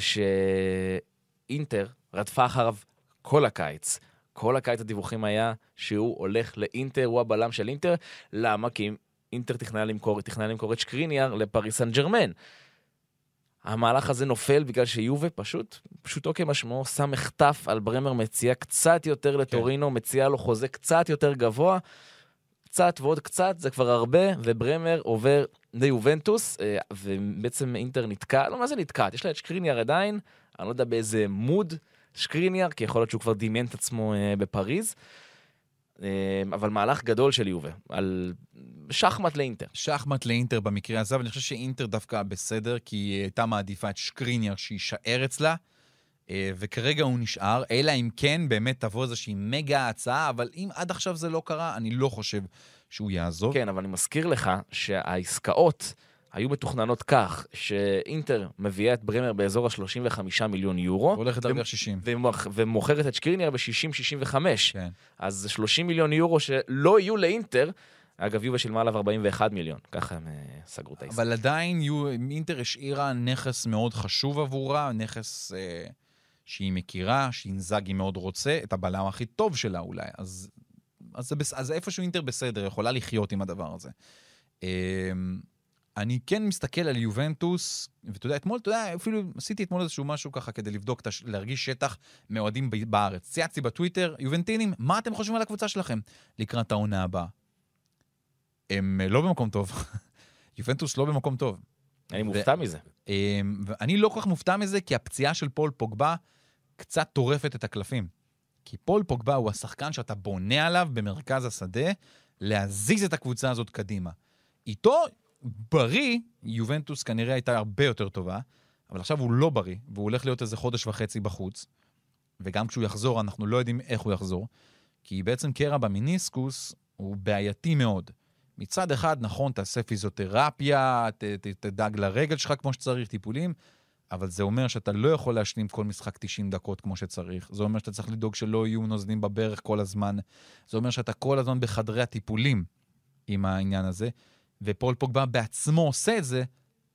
Speaker 4: שאינטר רדפה אחריו כל הקיץ. כל הקיץ הדיווחים היה שהוא הולך לאינטר, הוא הבלם של אינטר. למה? כי אינטר תכננה למכור, תכננה למכור את שקריניאר לפריס סן ג'רמן. המהלך הזה נופל בגלל שיובה פשוט, פשוטו כמשמעו, שם מחטף על ברמר, מציע קצת יותר לטורינו, מציע לו חוזה קצת יותר גבוה. קצת ועוד קצת, זה כבר הרבה, וברמר עובר ליובנטוס, אה, ובעצם אינטר נתקע, לא, מה זה נתקעת? יש לה את שקריניאר עדיין, אני לא יודע באיזה מוד שקריניאר, כי יכול להיות שהוא כבר דמיין את עצמו אה, בפריז. אה, אבל מהלך גדול של יובה, על שחמט לאינטר.
Speaker 1: שחמט לאינטר במקרה הזה, אבל אני חושב שאינטר דווקא בסדר, כי היא הייתה מעדיפה את שקריניאר שיישאר אצלה, אה, וכרגע הוא נשאר, אלא אם כן באמת תבוא איזושהי מגה הצעה, אבל אם עד עכשיו זה לא קרה, אני לא חושב שהוא יעזוב.
Speaker 4: כן, אבל אני מזכיר לך שהעסקאות היו מתוכננות כך, שאינטר מביאה את ברמר באזור ה-35 מיליון יורו.
Speaker 1: הולכת
Speaker 4: ומ-
Speaker 1: בערך 60.
Speaker 4: ומוכ- ומוכרת את שקריניאר ב-60-65.
Speaker 1: כן.
Speaker 4: אז זה 30 מיליון יורו שלא יהיו לאינטר. אגב, יובה שילמה עליו 41 מיליון. ככה הם אה, סגרו את העסקה.
Speaker 1: אבל עדיין אינטר השאירה נכס מאוד חשוב עבורה, נכס אה, שהיא מכירה, שאינזאגי מאוד רוצה, את הבלם הכי טוב שלה אולי. אז, אז, בס- אז איפשהו אינטר בסדר, יכולה לחיות עם הדבר הזה. אה, אני כן מסתכל על יובנטוס, ואתה יודע, אתמול, אתה יודע, אפילו עשיתי אתמול איזשהו משהו ככה כדי לבדוק, את הש- להרגיש שטח מאוהדים בארץ. צייצתי בטוויטר, יובנטינים, מה אתם חושבים על הקבוצה שלכם לקראת העונה הבאה? הם אה, לא במקום טוב. [LAUGHS] יובנטוס לא במקום טוב.
Speaker 4: אני מופתע מזה.
Speaker 1: אמ, ואני לא כל כך מופתע מזה, כי הפציעה של פול פוגבה קצת טורפת את הקלפים. כי פול פוגבה הוא השחקן שאתה בונה עליו במרכז השדה, להזיז את הקבוצה הזאת קדימה. איתו, בריא, יובנטוס כנראה הייתה הרבה יותר טובה, אבל עכשיו הוא לא בריא, והוא הולך להיות איזה חודש וחצי בחוץ. וגם כשהוא יחזור, אנחנו לא יודעים איך הוא יחזור, כי בעצם קרע במיניסקוס הוא בעייתי מאוד. מצד אחד, נכון, תעשה פיזיותרפיה, ת, ת, תדאג לרגל שלך כמו שצריך, טיפולים, אבל זה אומר שאתה לא יכול להשלים כל משחק 90 דקות כמו שצריך. זה אומר שאתה צריך לדאוג שלא יהיו נוזלים בברך כל הזמן. זה אומר שאתה כל הזמן בחדרי הטיפולים עם העניין הזה. ופול פוגבה בעצמו עושה את זה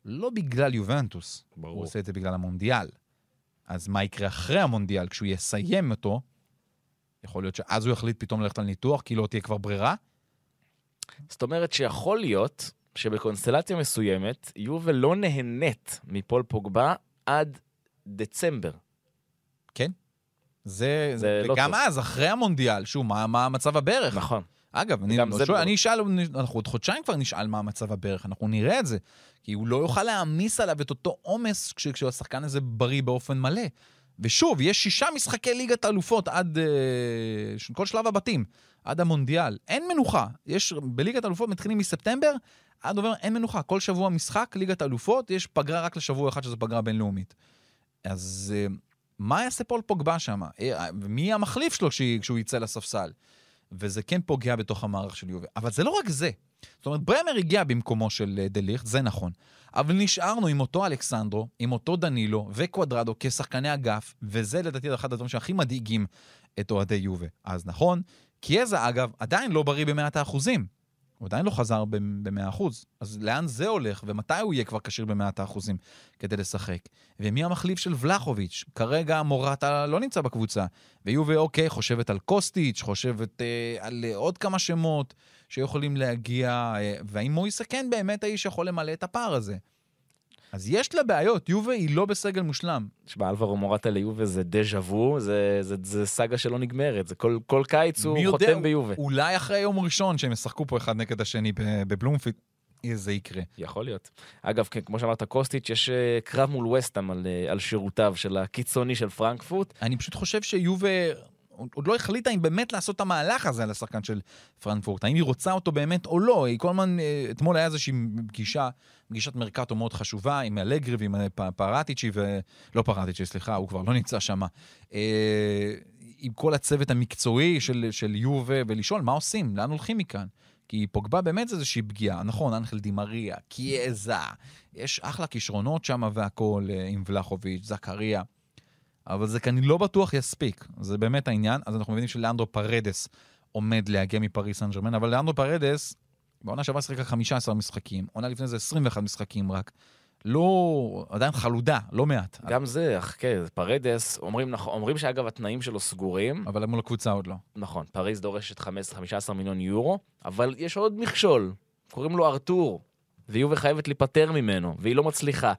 Speaker 1: לא בגלל יובנטוס,
Speaker 4: ברור.
Speaker 1: הוא עושה את זה בגלל המונדיאל. אז מה יקרה אחרי המונדיאל, כשהוא יסיים אותו? יכול להיות שאז הוא יחליט פתאום ללכת על ניתוח, כי לא תהיה כבר ברירה.
Speaker 4: זאת אומרת שיכול להיות שבקונסטלציה מסוימת, יובל לא נהנית מפול פוגבה עד דצמבר.
Speaker 1: זה,
Speaker 4: זה לא
Speaker 1: וגם
Speaker 4: טוב.
Speaker 1: אז, אחרי המונדיאל, שוב, מה, מה מצב הברך?
Speaker 4: נכון.
Speaker 1: אגב, אני, לא
Speaker 4: זה
Speaker 1: שואל,
Speaker 4: לא.
Speaker 1: אני אשאל, אנחנו עוד חודשיים כבר נשאל מה מצב הברך, אנחנו נראה את זה. כי הוא לא יוכל להעמיס עליו את אותו עומס כש- כשהשחקן הזה בריא באופן מלא. ושוב, יש שישה משחקי ליגת האלופות עד ש- כל שלב הבתים, עד המונדיאל. אין מנוחה. יש, בליגת האלופות מתחילים מספטמבר, עד עובר, אין מנוחה. כל שבוע משחק, ליגת האלופות, יש פגרה רק לשבוע אחד שזו פגרה בינלאומית. אז אה, מה יעשה פול פוגבה שם? אה, ומי המחליף שלו כשהוא יצא לספסל? וזה כן פוגע בתוך המערך של יובה. אבל זה לא רק זה. זאת אומרת, ברמר הגיע במקומו של אה, דליכט, זה נכון. אבל נשארנו עם אותו אלכסנדרו, עם אותו דנילו וקוודרדו כשחקני אגף, וזה לדעתי אחד הדברים שהכי מדאיגים את אוהדי יובה. אז נכון, קיאזה, אגב, עדיין לא בריא במאת האחוזים. הוא עדיין לא חזר ב-100%. אז לאן זה הולך, ומתי הוא יהיה כבר כשיר ב-100% כדי לשחק? ומי המחליף של ולחוביץ'? כרגע מורטה לא נמצא בקבוצה. ויובי, אוקיי, חושבת על קוסטיץ', חושבת אה, על עוד כמה שמות שיכולים להגיע, אה, והאם מויסה כן באמת האיש יכול למלא את הפער הזה? אז יש לה בעיות, יובה היא לא בסגל מושלם.
Speaker 4: תשמע, אלברו מורטה ליובה זה דז'ה וו, זה, זה, זה סאגה שלא נגמרת, זה כל, כל קיץ הוא
Speaker 1: יודע,
Speaker 4: חותם ביובה.
Speaker 1: אולי אחרי יום ראשון שהם ישחקו פה אחד נגד השני בבלומפיד, זה יקרה.
Speaker 4: יכול להיות. אגב, כן, כמו שאמרת, קוסטיץ', יש אה, קרב מול וסטאם על, אה, על שירותיו של הקיצוני של פרנקפורט.
Speaker 1: אני פשוט חושב שיובה עוד לא החליטה אם באמת לעשות את המהלך הזה על השחקן של פרנקפורט, האם היא רוצה אותו באמת או לא. היא כל הזמן, אה, אתמול היה איזושהי פגישה, פגישת מרקטו מאוד חשובה עם אלגרי ועם פרטיצ'י, ו... לא פרטיצ'י, סליחה, הוא כבר לא נמצא שם. אה, עם כל הצוות המקצועי של, של יובה, ולשאול מה עושים, לאן הולכים מכאן. כי פוגבה באמת זה איזושהי פגיעה. נכון, אנחל די מריה, קיאזה, יש אחלה כישרונות שם והכול אה, עם ולאהוביץ', זכריה. אבל זה כנראה לא בטוח יספיק, זה באמת העניין. אז אנחנו מבינים שלאנדרו פרדס עומד להגיע מפריס סן ג'רמן, אבל לאנדרו פרדס, בעונה שעברה שיחקה 15 משחקים, עונה לפני זה 21 משחקים רק. לא, עדיין חלודה, לא מעט.
Speaker 4: גם זה, כן, פרדס, אומרים, אומרים שאגב התנאים שלו סגורים.
Speaker 1: אבל מול הקבוצה עוד לא.
Speaker 4: נכון, פריז דורשת 15 מיליון יורו, אבל יש עוד מכשול, קוראים לו ארתור. ויובה חייבת להיפטר ממנו, והיא לא מצליחה.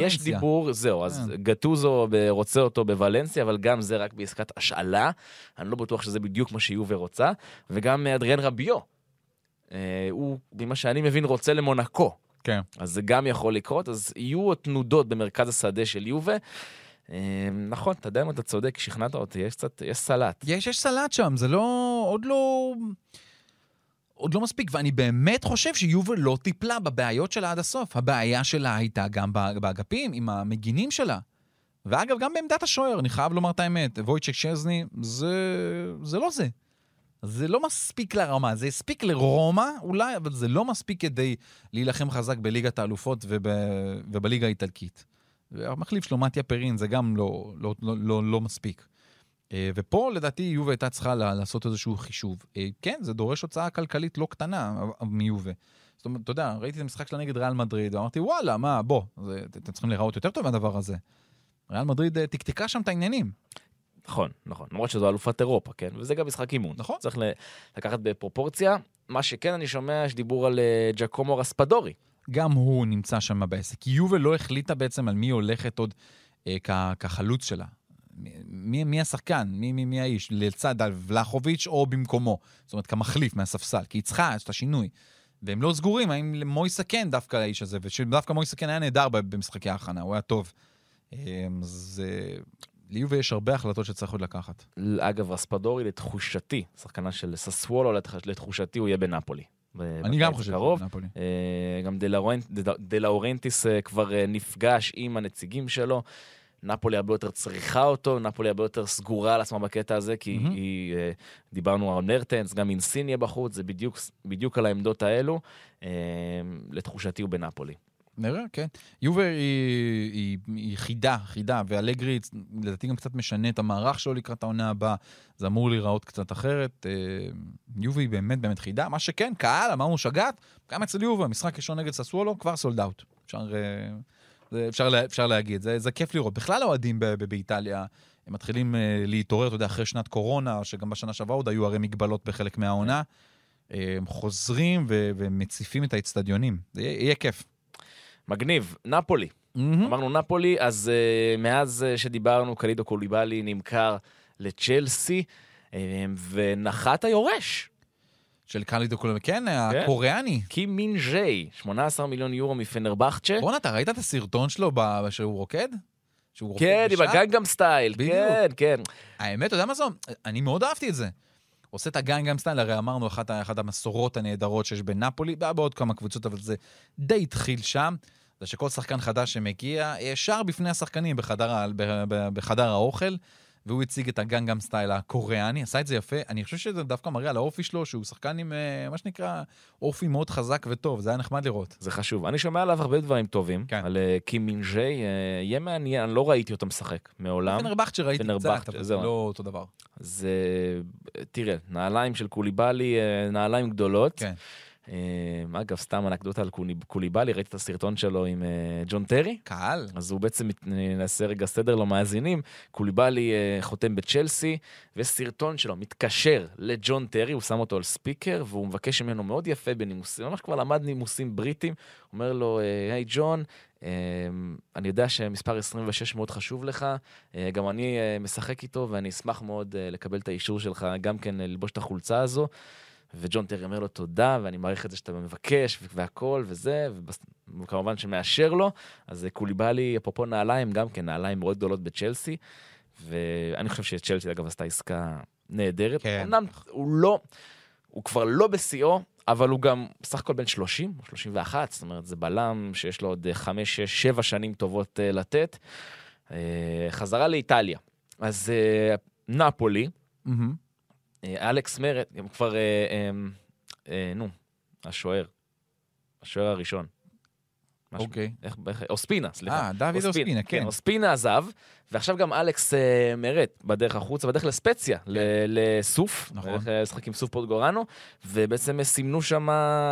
Speaker 4: יש דיבור, זהו, אז כן. גטוזו רוצה אותו בוולנסיה, אבל גם זה רק בעסקת השאלה. אני לא בטוח שזה בדיוק מה שיובה רוצה. וגם אדריאן רביו, אה, הוא, ממה שאני מבין, רוצה למונקו.
Speaker 1: כן.
Speaker 4: אז זה גם יכול לקרות, אז יהיו תנודות במרכז השדה של יובה. אה, נכון, אתה יודע אם אתה צודק, שכנעת אותי, יש קצת, יש סלט.
Speaker 1: יש, יש סלט שם, זה לא, עוד לא... עוד לא מספיק, ואני באמת חושב שיובל לא טיפלה בבעיות שלה עד הסוף. הבעיה שלה הייתה גם באגפים, עם המגינים שלה. ואגב, גם בעמדת השוער, אני חייב לומר את האמת, וויצ'ק שזני, זה, זה לא זה. זה לא מספיק לרמה, זה הספיק לרומא אולי, אבל זה לא מספיק כדי להילחם חזק בליגת האלופות וב, ובליגה האיטלקית. והמחליף שלו, מתיה פרין, זה גם לא, לא, לא, לא, לא מספיק. אה, ופה לדעתי יובה הייתה צריכה לעשות איזשהו חישוב. אה, כן, זה דורש הוצאה כלכלית לא קטנה מיובה. זאת אומרת, אתה יודע, ראיתי את המשחק של נגד ריאל מדריד, ואמרתי, וואלה, מה, בוא, זה, אתם צריכים להיראות יותר טוב מהדבר הזה. ריאל מדריד אה, תקתקה שם את העניינים.
Speaker 4: נכון, נכון, למרות שזו אלופת אירופה, כן? וזה גם משחק אימון.
Speaker 1: נכון.
Speaker 4: צריך לקחת בפרופורציה. מה שכן, אני שומע, יש דיבור על ג'קומו רספדורי.
Speaker 1: גם הוא נמצא שם בעסק. יובל לא החליטה בעצם על מי הולכת עוד אה, כחלוץ שלה. מי, מי השחקן, מי, מי, מי האיש, לצד ולחוביץ' או במקומו. זאת אומרת, כמחליף מהספסל, כי היא צריכה את השינוי. והם לא סגורים, האם מויסה כן דווקא האיש הזה, ושדווקא מויסה כן היה נהדר במשחקי ההכנה, הוא היה טוב. אז ליובה יש הרבה החלטות שצריך עוד לקחת.
Speaker 4: אגב, רספדורי, לתחושתי, שחקנה של ססואולו, לתחושתי הוא יהיה בנפולי.
Speaker 1: אני גם חושב
Speaker 4: שהוא בנפולי. אה, גם דלאורנטיס אה, כבר אה, נפגש עם הנציגים שלו. נפולי הרבה יותר צריכה אותו, נפולי הרבה יותר סגורה על עצמה בקטע הזה, כי mm-hmm. היא, אה, דיברנו על מרטנס, גם אינסיניה בחוץ, זה בדיוק, בדיוק על העמדות האלו. אה, לתחושתי הוא בנפולי.
Speaker 1: נראה, כן. יובר היא, היא, היא חידה, חידה, ואלגרי לדעתי גם קצת משנה את המערך שלו לקראת העונה הבאה, זה אמור להיראות קצת אחרת. אה, יובר היא באמת באמת חידה. מה שכן, קהל, אמרנו שגת, גם אצל יובר, משחק ראשון נגד ססוולו, כבר סולד אאוט. אפשר... זה אפשר, לה, אפשר להגיד, זה, זה כיף לראות. בכלל האוהדים באיטליה, הם מתחילים uh, להתעורר, אתה יודע, אחרי שנת קורונה, שגם בשנה שעברה עוד היו הרי מגבלות בחלק מהעונה. אה, הם חוזרים ו- ומציפים את האצטדיונים. זה יהיה, יהיה כיף.
Speaker 4: מגניב. נפולי. Mm-hmm. אמרנו נפולי, אז uh, מאז uh, שדיברנו, קלידו קוליבאלי נמכר לצ'לסי, uh, ונחת היורש.
Speaker 1: של קלידו קולומי, כן, כן, הקוריאני.
Speaker 4: קים מין ז'יי, 18 מיליון יורו מפנרבכצ'ה.
Speaker 1: בואנה, אתה ראית את הסרטון שלו שהוא רוקד?
Speaker 4: שהוא רוקד כן, עם הגנגאם סטייל, כן, כן.
Speaker 1: האמת, אתה יודע מה זה? אני מאוד אהבתי את זה. עושה את ה Gangnam Style, הרי אמרנו, אחת, אחת המסורות הנהדרות שיש בנפולי, בעוד כמה קבוצות, אבל זה די התחיל שם. זה שכל שחקן חדש שמגיע, שר בפני השחקנים בחדר, בחדר האוכל. והוא הציג את ה Gangnam Style הקוריאני, עשה את זה יפה. אני חושב שזה דווקא מראה על האופי שלו, שהוא שחקן עם אה, מה שנקרא אופי מאוד חזק וטוב, זה היה נחמד לראות.
Speaker 4: זה חשוב. אני שומע עליו הרבה דברים טובים,
Speaker 1: כן.
Speaker 4: על אה, קים מינג'יי, אה, יהיה מעניין, אני לא ראיתי אותו משחק מעולם.
Speaker 1: פנרבחצ'ה שראיתי קצת, אבל זה. לא אותו דבר.
Speaker 4: זה, תראה, נעליים של קוליבאלי, נעליים גדולות.
Speaker 1: כן.
Speaker 4: אה, אגב, סתם אנקדוטה על קולי- קוליבאלי, ראיתי את הסרטון שלו עם אה, ג'ון טרי.
Speaker 1: קהל.
Speaker 4: אז הוא בעצם, נעשה רגע סדר למאזינים, קוליבאלי אה, חותם בצ'לסי, ויש סרטון שלו, מתקשר לג'ון טרי, הוא שם אותו על speaker, והוא מבקש ממנו מאוד יפה בנימוסים, ממש כבר למד נימוסים בריטים, אומר לו, אה, היי ג'ון, אה, אני יודע שמספר 26 מאוד חשוב לך, גם אני משחק איתו, ואני אשמח מאוד לקבל את האישור שלך גם כן ללבוש את החולצה הזו. וג'ון טרי אומר לו תודה, ואני מעריך את זה שאתה מבקש, והכל וזה, וכמובן שמאשר לו. אז אה, קוליבאלי, אפרופו נעליים, גם כן נעליים מאוד גדולות בצ'לסי, ואני חושב שצ'לסי, אגב, עשתה עסקה נהדרת.
Speaker 1: כן.
Speaker 4: אמנם הוא לא, הוא כבר לא בשיאו, אבל הוא גם בסך הכל בן 30 או 31, זאת אומרת, זה בלם שיש לו עוד 5, 6, 7 שנים טובות אה, לתת. אה, חזרה לאיטליה. אז נפולי,
Speaker 1: מהמם.
Speaker 4: אה, אלכס מרד, הם כבר, אה, אה, נו, השוער, השוער הראשון.
Speaker 1: אוקיי.
Speaker 4: איך, איך, אוספינה, סליחה.
Speaker 1: אה, דוד אוספינה, כן.
Speaker 4: אוספינה עזב, ועכשיו גם אלכס אה, מרד בדרך החוצה, בדרך לספציה, ל- לסוף,
Speaker 1: נכון.
Speaker 4: לשחק עם סוף פוטגורנו, ובעצם סימנו שם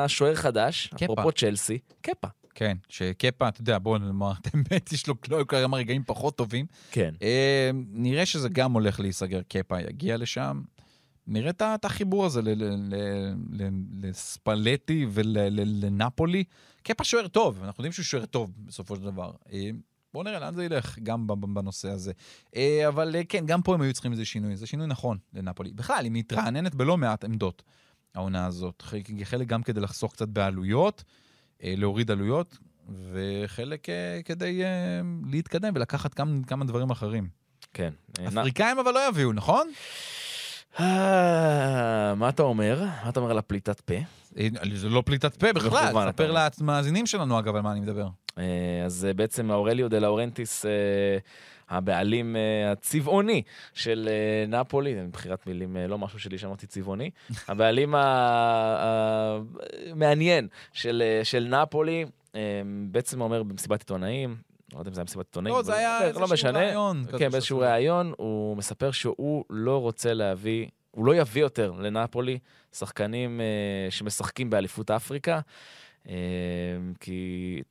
Speaker 4: שוער חדש,
Speaker 1: קפה.
Speaker 4: אפרופו צ'לסי, קפה.
Speaker 1: כן, שקפה, אתה יודע, בוא נאמר, את [LAUGHS] האמת, יש לו לא כמה רגעים פחות טובים.
Speaker 4: כן.
Speaker 1: אה, נראה שזה גם הולך להיסגר, קפה יגיע לשם. נראה את החיבור הזה לספלטי ולנפולי. קפה שוער טוב, אנחנו יודעים שהוא שוער טוב בסופו של דבר. אה, בואו נראה לאן זה ילך, גם בנושא הזה. אה, אבל אה, כן, גם פה הם היו צריכים איזה שינוי. זה שינוי נכון לנפולי. בכלל, היא מתרעננת בלא מעט עמדות, העונה הזאת. חלק- גם כדי לחסוך קצת בעלויות, להוריד עלויות, וחלק כדי להתקדם ולקחת כמה, כמה דברים אחרים.
Speaker 4: כן.
Speaker 1: אפריקאים אבל לא יביאו, נכון?
Speaker 4: אה, מה אתה אומר? מה אתה אומר על הפליטת פה?
Speaker 1: זה לא פליטת פה בכלל,
Speaker 4: מכוון, אתה
Speaker 1: ספר. למאזינים שלנו אגב על מה אני מדבר.
Speaker 4: אה, אז אה, בעצם אאורליו דה לאורנטיס, הבעלים הצבעוני של נפולי, מבחירת מילים לא משהו שלי שאמרתי צבעוני, [LAUGHS] הבעלים המעניין של של נפולי, בעצם אומר במסיבת עיתונאים, לא יודע אם זה היה מסיבת עיתונאים,
Speaker 1: לא, זה היה
Speaker 4: לא
Speaker 1: איזשהו כזה
Speaker 4: כן, באיזשהו. ראיון, הוא מספר שהוא לא רוצה להביא, הוא לא יביא יותר לנפולי שחקנים אה, שמשחקים באליפות אפריקה, אה, כי,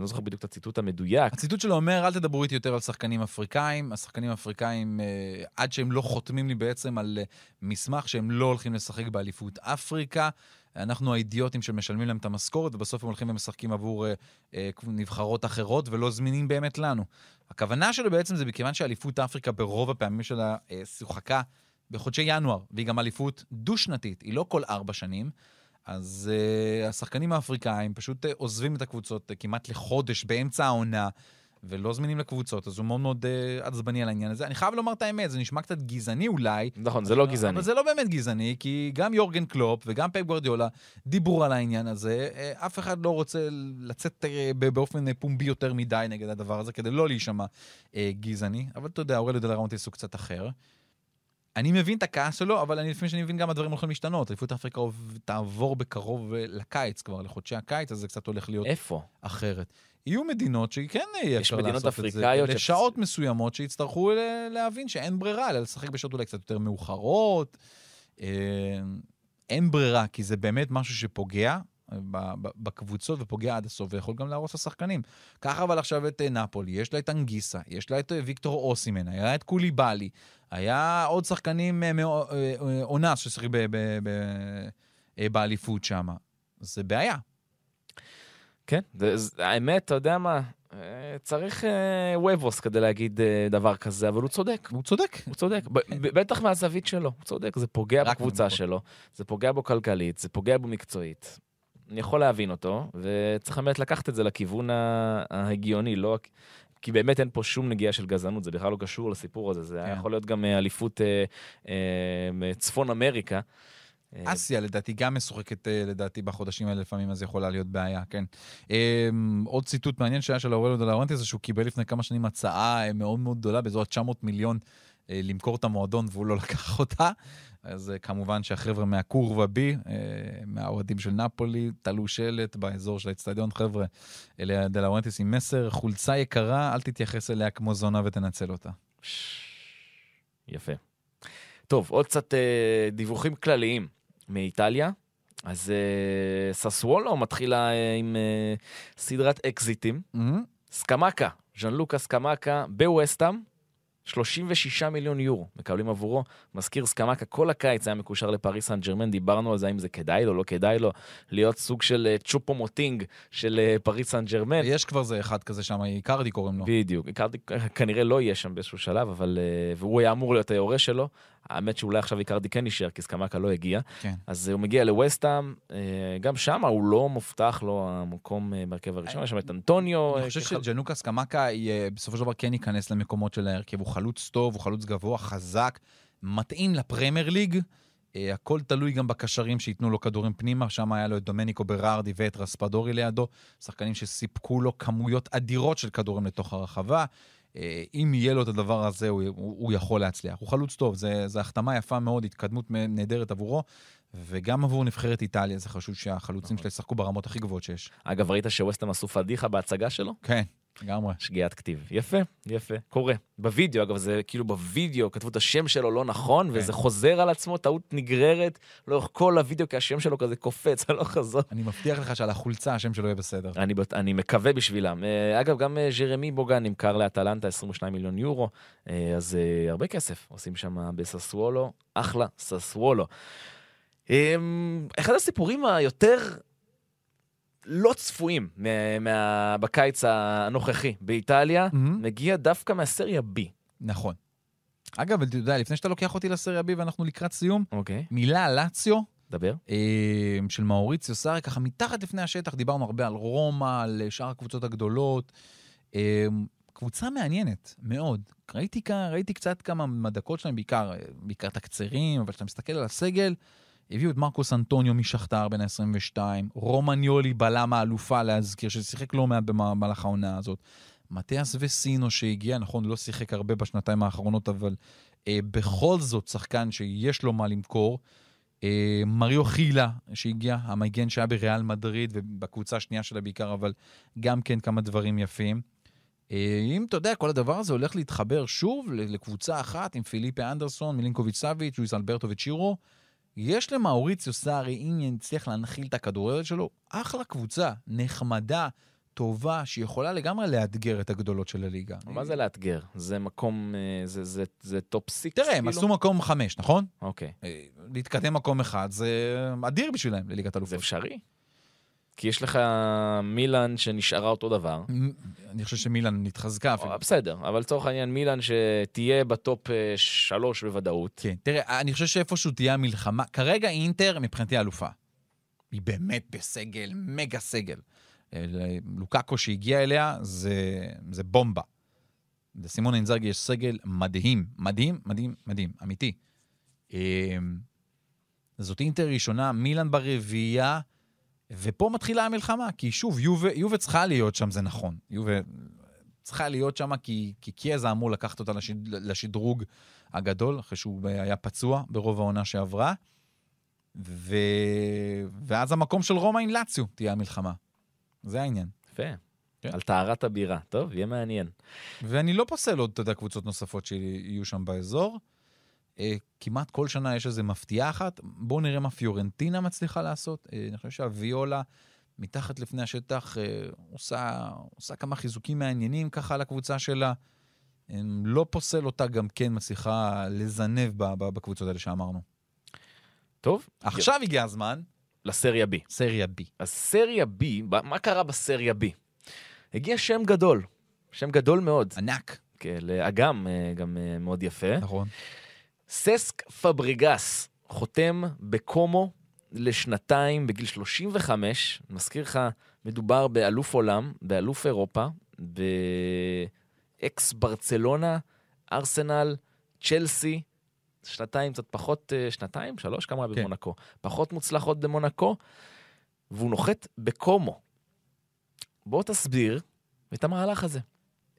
Speaker 4: אני לא זוכר בדיוק את הציטוט המדויק,
Speaker 1: הציטוט שלו אומר, אל תדברו איתי יותר על שחקנים אפריקאים. השחקנים האפריקאים, אה, עד שהם לא חותמים לי בעצם על אה, מסמך שהם לא הולכים לשחק באליפות אפריקה. אנחנו האידיוטים שמשלמים להם את המשכורת, ובסוף הם הולכים ומשחקים עבור אה, אה, נבחרות אחרות ולא זמינים באמת לנו. הכוונה שלו בעצם זה מכיוון שאליפות אפריקה ברוב הפעמים שלה אה, שוחקה בחודשי ינואר, והיא גם אליפות דו-שנתית, היא לא כל ארבע שנים. אז uh, השחקנים האפריקאים פשוט uh, עוזבים את הקבוצות uh, כמעט לחודש באמצע העונה, ולא זמינים לקבוצות, אז הוא מאוד מאוד uh, עצבני על העניין הזה. אני חייב לומר את האמת, זה נשמע קצת גזעני אולי.
Speaker 4: נכון, זה לא גזעני.
Speaker 1: אבל זה לא באמת גזעני, כי גם יורגן קלופ וגם פפ גוורדיולה דיברו על העניין הזה. אה, אף אחד לא רוצה לצאת ב- באופן אה, פומבי יותר מדי נגד הדבר הזה, כדי לא להישמע אה, גזעני. אבל אתה יודע, אאורליו דה לאורנטיס הוא קצת אחר. אני מבין את הכעס שלו, אבל אני, לפני שאני מבין גם הדברים הולכים להשתנות. אליפות אפריקה תעבור בקרוב אה, לקיץ כבר, לחודשי הקיץ, אז זה קצת הולך להיות
Speaker 4: איפה?
Speaker 1: אחרת. יהיו מדינות שכן יהיה אפשר לעשות את זה. לשעות מסוימות שיצטרכו ל- להבין שאין ברירה, אלא לשחק בשעות אולי קצת יותר מאוחרות. אה, אין ברירה, כי זה באמת משהו שפוגע אה, בקבוצות ופוגע עד הסוף, ויכול גם להרוס לשחקנים. קח אבל עכשיו את אה, נפולי, יש לה את אנגיסה, יש לה את אה, ויקטור אוסימן, היה את קוליבאלי, היה עוד שחקנים אה, מאו- אה, אה, אונס ששיחק באליפות שם. זה בעיה.
Speaker 4: כן, האמת, אתה יודע מה, צריך וובוס כדי להגיד דבר כזה, אבל הוא צודק.
Speaker 1: הוא צודק.
Speaker 4: הוא צודק, בטח מהזווית שלו, הוא צודק, זה פוגע בקבוצה. שלו, זה פוגע בו כלכלית, זה פוגע בו מקצועית. אני יכול להבין אותו, וצריך באמת לקחת את זה לכיוון ההגיוני, לא... כי באמת אין פה שום נגיעה של גזענות, זה בכלל לא קשור לסיפור הזה, זה
Speaker 1: כן.
Speaker 4: יכול להיות גם אה, אליפות אה, אה, צפון אמריקה. אה,
Speaker 1: אסיה לדעתי גם משוחקת אה, לדעתי בחודשים האלה לפעמים, אז יכולה להיות בעיה, כן. עוד ציטוט מעניין שהיה של אורלו דלרנטי זה שהוא קיבל לפני כמה שנים הצעה מאוד מאוד גדולה, באזור ה-900 מיליון למכור את המועדון והוא לא [LAUGHS] לקח אותה. אז אה, כמובן שהחבר'ה מהקורבה בי, אה, מהאוהדים של נפולי, תלו שלט באזור של האצטדיון, חבר'ה, אלה דה לאורנטיס עם מסר, חולצה יקרה, אל תתייחס אליה כמו זונה ותנצל אותה.
Speaker 4: יפה. טוב, עוד קצת אה, דיווחים כלליים מאיטליה. אז אה, ססוולו מתחילה אה, עם אה, סדרת אקזיטים. סקמקה, ז'אן לוקה סקמקה בווסטאם, 36 מיליון יורו מקבלים עבורו. מזכיר סקמקה, כל הקיץ היה מקושר לפריס סן ג'רמן, דיברנו על זה, האם זה כדאי לו, לא כדאי לו, להיות סוג של אה, צ'ופו מוטינג של אה, פריס סן ג'רמן.
Speaker 1: יש כבר זה אחד כזה שם, איקרדי קוראים לו.
Speaker 4: בדיוק, איקרדי כנראה לא יהיה שם באיזשהו שלב, אבל... אה, והוא היה אמור להיות היורש שלו. האמת שאולי עכשיו איקרדי כן יישאר, כי סקמקה לא הגיע.
Speaker 1: כן.
Speaker 4: אז הוא מגיע לווסטהאם, אה, גם שם הוא לא מובטח לו המקום אה, בהרכב הראשון, יש שם את אנטוניו.
Speaker 1: אני
Speaker 4: אה,
Speaker 1: חושב
Speaker 4: כחל-
Speaker 1: שג'נוקה סקמקה בסופו של דבר כן ייכנס למקומות של ההרכב. הוא חלוץ טוב, הוא חלוץ גבוה, חזק, מתאים לפרמייר ליג. הכל תלוי גם בקשרים שייתנו לו כדורים פנימה, שם היה לו את דומניקו ברארדי ואת רספדורי לידו, שחקנים שסיפקו לו כמויות אדירות של כדורים לתוך הרחבה. אה, אם יהיה לו את הדבר הזה, הוא, הוא, הוא יכול להצליח. הוא חלוץ טוב, זו החתמה יפה מאוד, התקדמות נהדרת עבורו, וגם עבור נבחרת איטליה זה חשוב שהחלוצים שלה ישחקו ברמות הכי גבוהות שיש.
Speaker 4: אגב, ראית שווסטהאם עשו פדיחה בהצגה שלו?
Speaker 1: כן, לגמרי.
Speaker 4: שגיאת כתיב. יפה, יפה. קורה. בווידאו, אגב, זה כאילו בווידאו כתבו את השם שלו לא נכון,
Speaker 1: כן.
Speaker 4: וזה חוזר על עצמו, טעות נגררת לאורך כל הווידאו, כי השם שלו כזה קופץ [LAUGHS] הלוך חזור.
Speaker 1: אני מבטיח לך שעל החולצה השם שלו יהיה בסדר.
Speaker 4: אני, אני מקווה בשבילם. אה, אגב, גם אה, ז'רמי בוגן נמכר לאטלנטה 22 מיליון יורו, אה, אז אה, הרבה כסף עושים שם בססוולו, אחלה ססוולו. אה, אחד הסיפורים היותר לא צפויים מה, בקיץ הנוכחי באיטליה,
Speaker 1: מהמם.
Speaker 4: מגיע דווקא מהסריה B.
Speaker 1: נכון. אגב, אתה יודע, לפני שאתה לוקח אותי לסריה B ואנחנו לקראת סיום,
Speaker 4: אוקיי,
Speaker 1: מילה על לאציו
Speaker 4: דבר.
Speaker 1: אה, של מאוריציו סארי, ככה מתחת לפני השטח, דיברנו הרבה על רומא, על שאר הקבוצות הגדולות. אה, קבוצה מעניינת, מאוד. ראיתי, ראיתי קצת כמה מהדקות שלהם, בעיקר, אה, בעיקר תקצירים, אבל כשאתה מסתכל על הסגל, הביאו את מרקוס אנטוניו משכתר בן ה-22, רומניולי בלם האלופה להזכיר, ששיחק לא מעט במהלך העונה הזאת. מתיאס וסינו שהגיע, נכון, לא שיחק הרבה בשנתיים האחרונות, אבל אה, בכל זאת שחקן שיש לו מה למכור. אה, מריו חילה שהגיע, המגן שהיה בריאל מדריד ובקבוצה השנייה שלה בעיקר, אבל גם כן כמה דברים יפים. אה, אם אתה יודע, כל הדבר הזה הולך להתחבר שוב לקבוצה אחת עם פיליפה אנדרסון, מילינקוביץ' סאביץ', לואיס אלברטו וצ'ירו, יש למאוריציו סארי, אם יצליח להנחיל את הכדורגל שלו, אחלה קבוצה, נחמדה, טובה, שיכולה לגמרי לאתגר את הגדולות של הליגה.
Speaker 4: מה זה לאתגר? זה מקום, אה, זה- זה- זה top six?
Speaker 1: תראה, הם
Speaker 4: כאילו?
Speaker 1: עשו מקום חמש, נכון?
Speaker 4: אוקיי.
Speaker 1: אה, להתקדם מקום אחד זה אדיר בשבילם לליגת
Speaker 4: זה
Speaker 1: אלופות.
Speaker 4: אפשרי? כי יש לך מילאן שנשארה אותו דבר.
Speaker 1: אני חושב שמילאן התחזקה אפילו.
Speaker 4: אה, בסדר, אבל לצורך העניין מילאן שתהיה ב top אה, שלוש בוודאות.
Speaker 1: כן, תראה, אני חושב שאיפשהו תהיה המלחמה, כרגע אינטר מבחינתי אלופה. היא באמת בסגל, מגה סגל. אה, לוקאקו שהגיע אליה זה, זה בומבה. לסימון אינזאגי יש סגל מדהים, מדהים, מדהים, מדהים, אמיתי. זאת אינטר ראשונה, מילאן ברביעייה, ופה מתחילה המלחמה, כי שוב, יובה, יובה צריכה להיות שם, זה נכון. יובה צריכה להיות שם, כי, כי קיאזה אמור לקחת אותה לשד, לשדרוג הגדול, אחרי שהוא היה פצוע ברוב העונה שעברה. ו... ואז המקום של רומא עם לאציו תהיה המלחמה. זה העניין.
Speaker 4: יפה.
Speaker 1: כן.
Speaker 4: על טהרת הבירה. טוב, יהיה מעניין.
Speaker 1: ואני לא פוסל עוד, אתה יודע, קבוצות נוספות שיהיו שם באזור. אה, כמעט כל שנה יש איזה מפתיעה אחת. בואו נראה מה פיורנטינה מצליחה לעשות. אה, אני חושב שהוויולה, מתחת לפני השטח, אה, עושה, עושה כמה חיזוקים מעניינים ככה על הקבוצה שלה. לא פוסל אותה גם כן מצליחה לזנב בקבוצות האלה שאמרנו.
Speaker 4: טוב,
Speaker 1: עכשיו הגיע הזמן,
Speaker 4: לסריה B.
Speaker 1: סריה B.
Speaker 4: אז סריה B, מה קרה בסריה B? הגיע שם גדול, שם גדול מאוד.
Speaker 1: ענק.
Speaker 4: כן, האגם גם מאוד יפה.
Speaker 1: נכון.
Speaker 4: ססק פבריגס חותם בקומו לשנתיים בגיל 35. אני מזכיר לך, מדובר באלוף עולם, באלוף אירופה, באקס ברצלונה, ארסנל, צ'לסי, שנתיים קצת פחות, אה, שנתיים, שלוש, כמה היה
Speaker 1: כן.
Speaker 4: במונקו? פחות מוצלחות במונקו, והוא נוחת בקומו. בוא תסביר את המהלך הזה.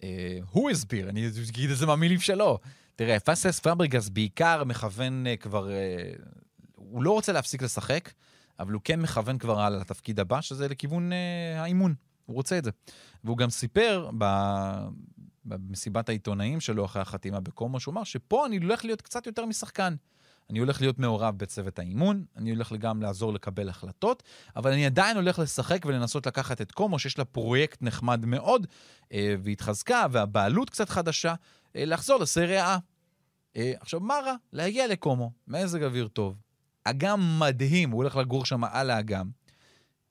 Speaker 1: אה, הוא הסביר, אני אגיד את זה מהמילים שלו. תראה, פסס פבריגס בעיקר מכוון אה, כבר... אה, הוא לא רוצה להפסיק לשחק, אבל הוא כן מכוון כבר על התפקיד הבא, שזה לכיוון אה, האימון. הוא רוצה את זה. והוא גם סיפר ב... במסיבת העיתונאים שלו אחרי החתימה בקומו, שהוא אמר שפה אני הולך להיות קצת יותר משחקן. אני הולך להיות מעורב בצוות האימון, אני הולך גם לעזור לקבל החלטות, אבל אני עדיין הולך לשחק ולנסות לקחת את קומו, שיש לה פרויקט נחמד מאוד, והתחזקה, והבעלות קצת חדשה, לחזור לסריה A. אה, עכשיו, מה רע? להגיע לקומו, מזג אוויר טוב, אגם מדהים, הוא הולך לגור שם על האגם.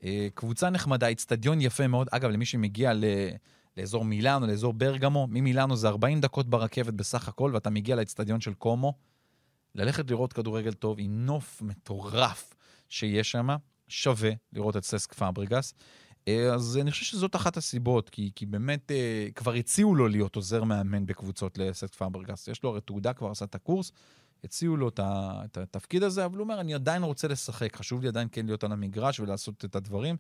Speaker 1: אה, קבוצה נחמדה, אצטדיון יפה מאוד. אגב, למי שמגיע ל... לאזור מילאנו, לאזור ברגמו, ממילאנו זה 40 דקות ברכבת בסך הכל, ואתה מגיע לאצטדיון של קומו. ללכת לראות כדורגל טוב עם נוף מטורף שיש שם, שווה לראות את ססק פאבריגס. אה, אז אני חושב שזאת אחת הסיבות, כי, כי באמת אה, כבר הציעו לו להיות עוזר מאמן בקבוצות לססק פאבריגס. יש לו הרי תעודה, כבר עשה את הקורס, הציעו לו את התפקיד הזה, אבל הוא אומר, אני עדיין רוצה לשחק, חשוב לי עדיין כן להיות על המגרש ולעשות את הדברים.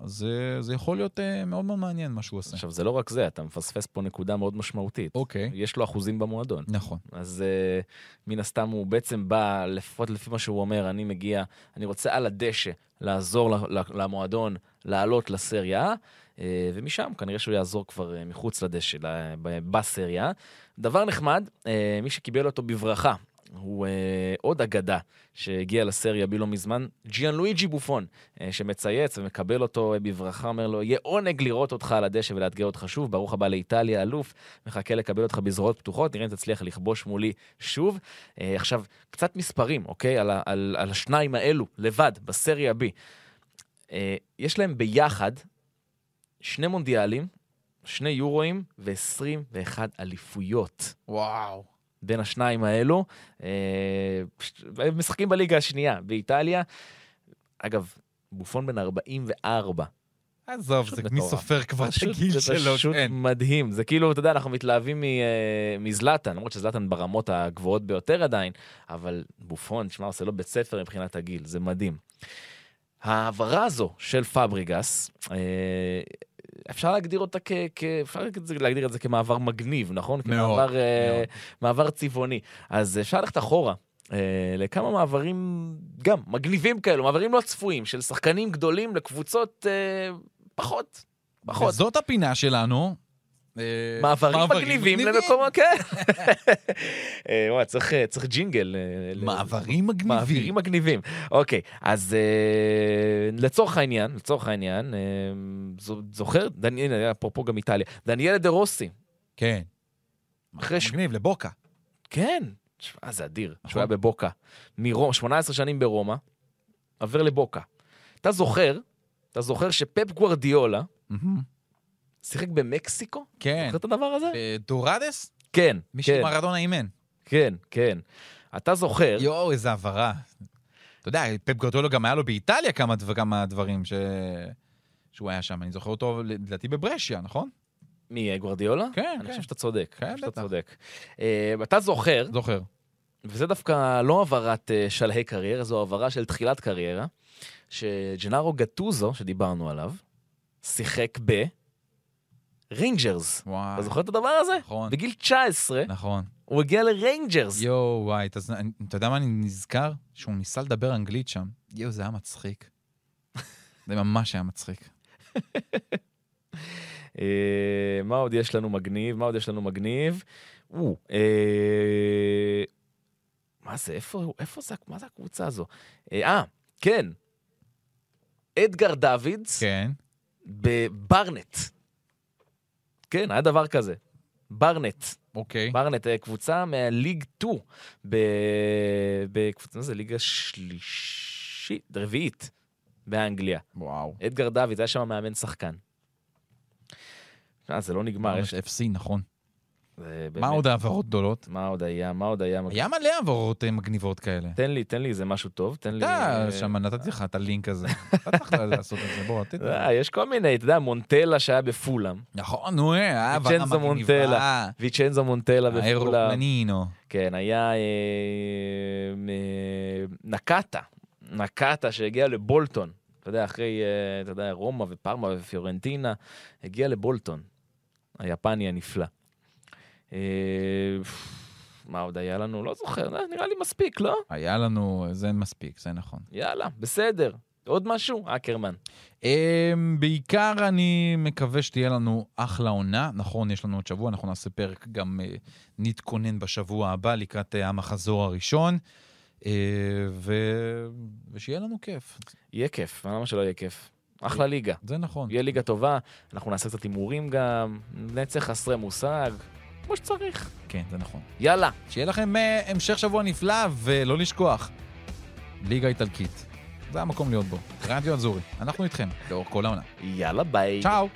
Speaker 1: אז זה, זה יכול להיות מאוד מאוד מעניין מה שהוא עושה.
Speaker 4: עכשיו, זה לא רק זה, אתה מפספס פה נקודה מאוד משמעותית.
Speaker 1: אוקיי.
Speaker 4: יש לו אחוזים במועדון.
Speaker 1: נכון.
Speaker 4: אז uh, מן הסתם הוא בעצם בא, לפחות לפי מה שהוא אומר, אני מגיע, אני רוצה על הדשא לעזור למועדון לעלות לסריה, uh, ומשם כנראה שהוא יעזור כבר uh, מחוץ לדשא, בסריה. דבר נחמד, uh, מי שקיבל אותו בברכה, הוא עוד אגדה שהגיע לסריה בי לא מזמן, ג'יאן לואיג'י בופון, שמצייץ ומקבל אותו בברכה, אומר לו, יהיה עונג לראות אותך על הדשא ולאתגר אותך שוב, ברוך הבא לאיטליה, אלוף, מחכה לקבל אותך בזרועות פתוחות, נראה אם תצליח לכבוש מולי שוב. עכשיו, קצת מספרים, אוקיי? על, על, על השניים האלו, לבד, בסריה בי. Uh, יש להם ביחד שני מונדיאלים, שני יורואים ו-21 אליפויות.
Speaker 1: וואו.
Speaker 4: בין השניים האלו. הם אה, משחקים בליגה השנייה באיטליה. אגב, בופון בן 44.
Speaker 1: עזוב, זה מי סופר כבר את הגיל שלו,
Speaker 4: זה פשוט כן. מדהים. זה כאילו, אתה יודע, אנחנו מתלהבים אה, מזלאטן, למרות שזלאטן ברמות הגבוהות ביותר עדיין, אבל בופון, תשמע, עושה לו בית ספר מבחינת הגיל, זה מדהים. ההעברה הזו של פאבריגס, אה, אפשר להגדיר אותה כ... כ אפשר להגדיר את זה כמעבר מגניב, נכון? מאוד, כמעבר מאוד. מעבר צבעוני. אז אפשר ללכת אחורה. לכמה מעברים גם מגניבים כאלו, מעברים לא צפויים, של שחקנים גדולים לקבוצות uh, פחות, פחות.
Speaker 1: וזאת הפינה שלנו,
Speaker 4: אה, מעברים מגניבים למקומות, כן. [LAUGHS] אה, וואי, צריך ג'ינגל.
Speaker 1: אה, מעברים מגניבים.
Speaker 4: מעברים מגניבים. אוקיי, אז לצורך העניין, לצורך העניין, זוכר, הנה, אפרופו גם איטליה, דניאלה דה רוסי.
Speaker 1: כן. מגניב, לבוקה.
Speaker 4: כן, שמע, זה אדיר, שהוא היה נכון. בבוקה. מרומא, 18 שנים ברומא, עובר לבוקה. אתה זוכר, אתה זוכר שפפ גוורדיולה, שיחק במקסיקו?
Speaker 1: כן.
Speaker 4: זוכר את הדבר הזה?
Speaker 1: דוראדוס?
Speaker 4: כן,
Speaker 1: מי
Speaker 4: כן.
Speaker 1: שמרדונה אימן.
Speaker 4: כן, כן. אתה זוכר...
Speaker 1: יואו, איזה העברה. אתה יודע, פפ גוורדיולה גם היה לו באיטליה כמה, כמה דברים ש... שהוא היה שם. אני זוכר אותו, לדעתי, בברשיה, נכון?
Speaker 4: מי, גוורדיולה?
Speaker 1: כן, אני
Speaker 4: כן. אני חושב שאתה צודק.
Speaker 1: כן,
Speaker 4: בטח. אתה צודק. Uh, אתה זוכר...
Speaker 1: זוכר.
Speaker 4: וזה דווקא לא העברת uh, שלהי קריירה, זו העברה של תחילת קריירה, שג'נארו גטוזו, שדיברנו עליו, שיחק ב... ריינג'רס.
Speaker 1: וואי.
Speaker 4: אתה זוכר את הדבר הזה?
Speaker 1: נכון.
Speaker 4: בגיל 19,
Speaker 1: נכון.
Speaker 4: הוא הגיע לריינג'רס.
Speaker 1: יואו, וואי, אתה, אתה יודע מה אני נזכר? שהוא ניסה לדבר אנגלית שם. יואו, זה היה מצחיק. [LAUGHS] זה ממש היה מצחיק.
Speaker 4: אה, מה עוד יש לנו מגניב? מה עוד יש לנו מגניב? אה, מה זה? איפה, איפה זה? מה זה הקבוצה הזו? אה, אה כן. אדגר דוידס.
Speaker 1: כן.
Speaker 4: בברנט. כן, היה דבר כזה. ברנט.
Speaker 1: אוקיי.
Speaker 4: ברנט, אה, קבוצה מהליג 2, בקבוצה, מה זה, ליגה שלישית, רביעית, באנגליה.
Speaker 1: וואו.
Speaker 4: אדגר דוד, היה שם מאמן שחקן. אה, זה לא נגמר.
Speaker 1: יש FC, נכון. מה עוד העברות גדולות?
Speaker 4: מה עוד היה? מה עוד היה?
Speaker 1: היה מלא העברות אה, מגניבות כאלה.
Speaker 4: תן לי, תן לי איזה משהו טוב, תן לי...
Speaker 1: אתה, שם נתתי לך את הלינק הזה. [LAUGHS] אתה צריך לעשות את זה, בוא, תדע.
Speaker 4: אה, יש כל מיני, אתה יודע, מונטלה שהיה בפולאם.
Speaker 1: נכון, נו, אה, היה
Speaker 4: העברה מגניבה. ויצ'נזו מונטלה בפולאם.
Speaker 1: האירופלנינו.
Speaker 4: כן, היה נקטה, נקטה שהגיע לבולטון. אתה יודע, אחרי, אתה יודע, רומא ופרמה ופיורנטינה, הגיע לבולטון. היפני הנפלא. אה, מה עוד היה לנו? לא זוכר, אה, נראה לי מספיק, לא?
Speaker 1: היה לנו, זה מספיק, זה נכון.
Speaker 4: יאללה, בסדר. עוד משהו? אקרמן.
Speaker 1: אמ, בעיקר אני מקווה שתהיה לנו אחלה עונה. נכון, יש לנו עוד שבוע, אנחנו נעשה פרק גם אה, נתכונן בשבוע הבא לקראת המחזור הראשון. ו... ושיהיה לנו כיף.
Speaker 4: יהיה כיף, למה שלא יהיה כיף? אחלה ליגה.
Speaker 1: זה נכון.
Speaker 4: יהיה ליגה טובה, אנחנו נעשה קצת הימורים גם, נצא חסרי מושג, כמו שצריך.
Speaker 1: כן, זה נכון.
Speaker 4: יאללה,
Speaker 1: שיהיה לכם אה, המשך שבוע נפלא, ולא לשכוח, ליגה איטלקית. זה המקום להיות בו. רדיו אזורי, אנחנו איתכם, לאורך כל העונה.
Speaker 4: יאללה ביי.
Speaker 1: צ'או!